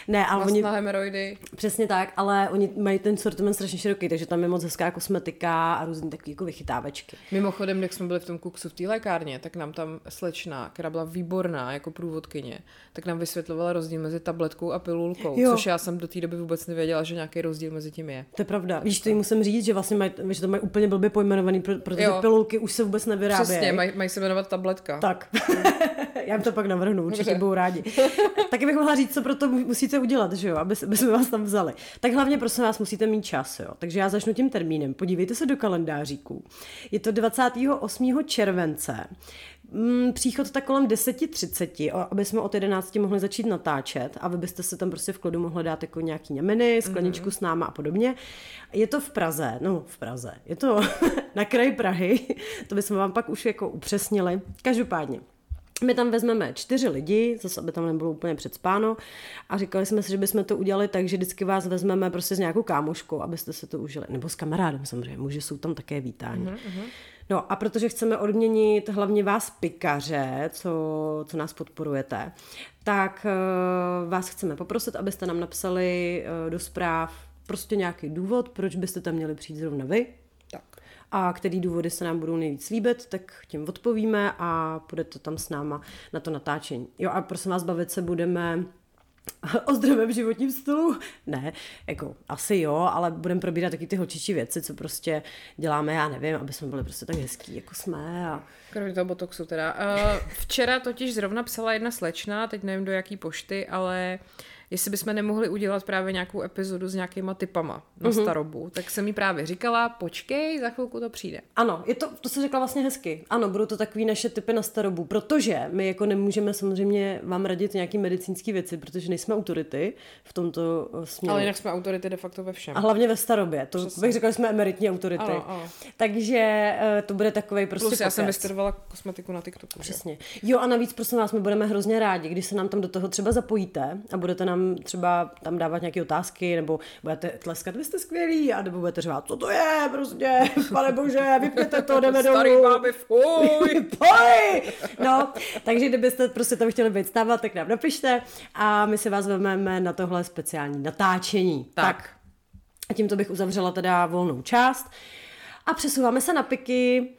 Ne, ale oni...
hemoroidy.
Přesně tak, ale oni mají ten sortiment strašně široký, takže tam je moc hezká kosmetika a různý takové jako vychytávečky.
Mimochodem, jak jsme byli v tom kuksu v té lékárně, tak nám tam slečna, která byla výborná jako průvodkyně, tak nám vysvětlovala rozdíl mezi tabletkou a pilulkou, jo. což já jsem do té doby vůbec nevěděla, že nějaký rozdíl mezi tím je.
To je pravda. Víš, to jim musím říct, že vlastně maj, že to mají úplně blbě pojmenovaný, protože jo. pilulky už se vůbec nevyrábějí.
Přesně, mají maj se jmenovat tabletka.
Tak. já jim to pak navrhnu, určitě Dobře. budou rádi. Taky bych mohla říct, co pro to musíte udělat, že jo, aby, aby jsme vás tam vzali. Tak hlavně prosím vás musíte mít čas, jo. Takže já začnu tím termínem. Podívejte se do kalendáříků. Je to 28. července. Mm, příchod tak kolem 10.30, aby jsme od 11 mohli začít natáčet a vy byste se tam prostě v klodu mohli dát jako nějaký něminy, skleničku mm-hmm. s náma a podobně. Je to v Praze, no v Praze, je to na kraji Prahy, to bychom vám pak už jako upřesnili. Každopádně, my tam vezmeme čtyři lidi, zase aby tam nebylo úplně předspáno a říkali jsme si, že bychom to udělali tak, že vždycky vás vezmeme prostě s nějakou kámoškou, abyste se to užili. Nebo s kamarádem samozřejmě, muži jsou tam také vítáni. Uh-huh. No a protože chceme odměnit hlavně vás pikaře, co, co nás podporujete, tak uh, vás chceme poprosit, abyste nám napsali uh, do zpráv prostě nějaký důvod, proč byste tam měli přijít zrovna vy.
Tak
a který důvody se nám budou nejvíc líbit, tak tím odpovíme a půjdete tam s náma na to natáčení. Jo a prosím vás, bavit se budeme o zdravém životním stylu? Ne, jako asi jo, ale budeme probírat taky ty holčičí věci, co prostě děláme, já nevím, aby jsme byli prostě tak hezký, jako jsme. A...
Kromě toho botoxu teda. Uh, včera totiž zrovna psala jedna slečna, teď nevím do jaký pošty, ale uh, jestli bychom nemohli udělat právě nějakou epizodu s nějakýma typama na uh-huh. starobu. Tak jsem mi právě říkala, počkej, za chvilku to přijde.
Ano, je to, to se řekla vlastně hezky. Ano, budou to takový naše typy na starobu, protože my jako nemůžeme samozřejmě vám radit nějaký medicínské věci, protože nejsme autority v tomto eh, směru.
Ale jinak jsme autority de facto ve všem.
A hlavně ve starobě. To Přesně. bych řekla, že jsme emeritní autority. Ano, ano. Takže uh, to bude takový prostě
Plus já jsem vystudovala kosmetiku na TikToku.
Přesně. Jo a navíc prosím vás, my budeme hrozně rádi, když se nám tam do toho třeba zapojíte a budete nám třeba tam dávat nějaké otázky, nebo budete tleskat, vy jste skvělí, a nebo budete řvát, co to je, prostě, pane bože, vypněte to, jdeme dolů.
Starý báby, fuj.
fuj. No, takže kdybyste prostě tam chtěli být stávat, tak nám napište a my se vás vezmeme na tohle speciální natáčení.
Tak. tak.
A tímto bych uzavřela teda volnou část. A přesouváme se na piky.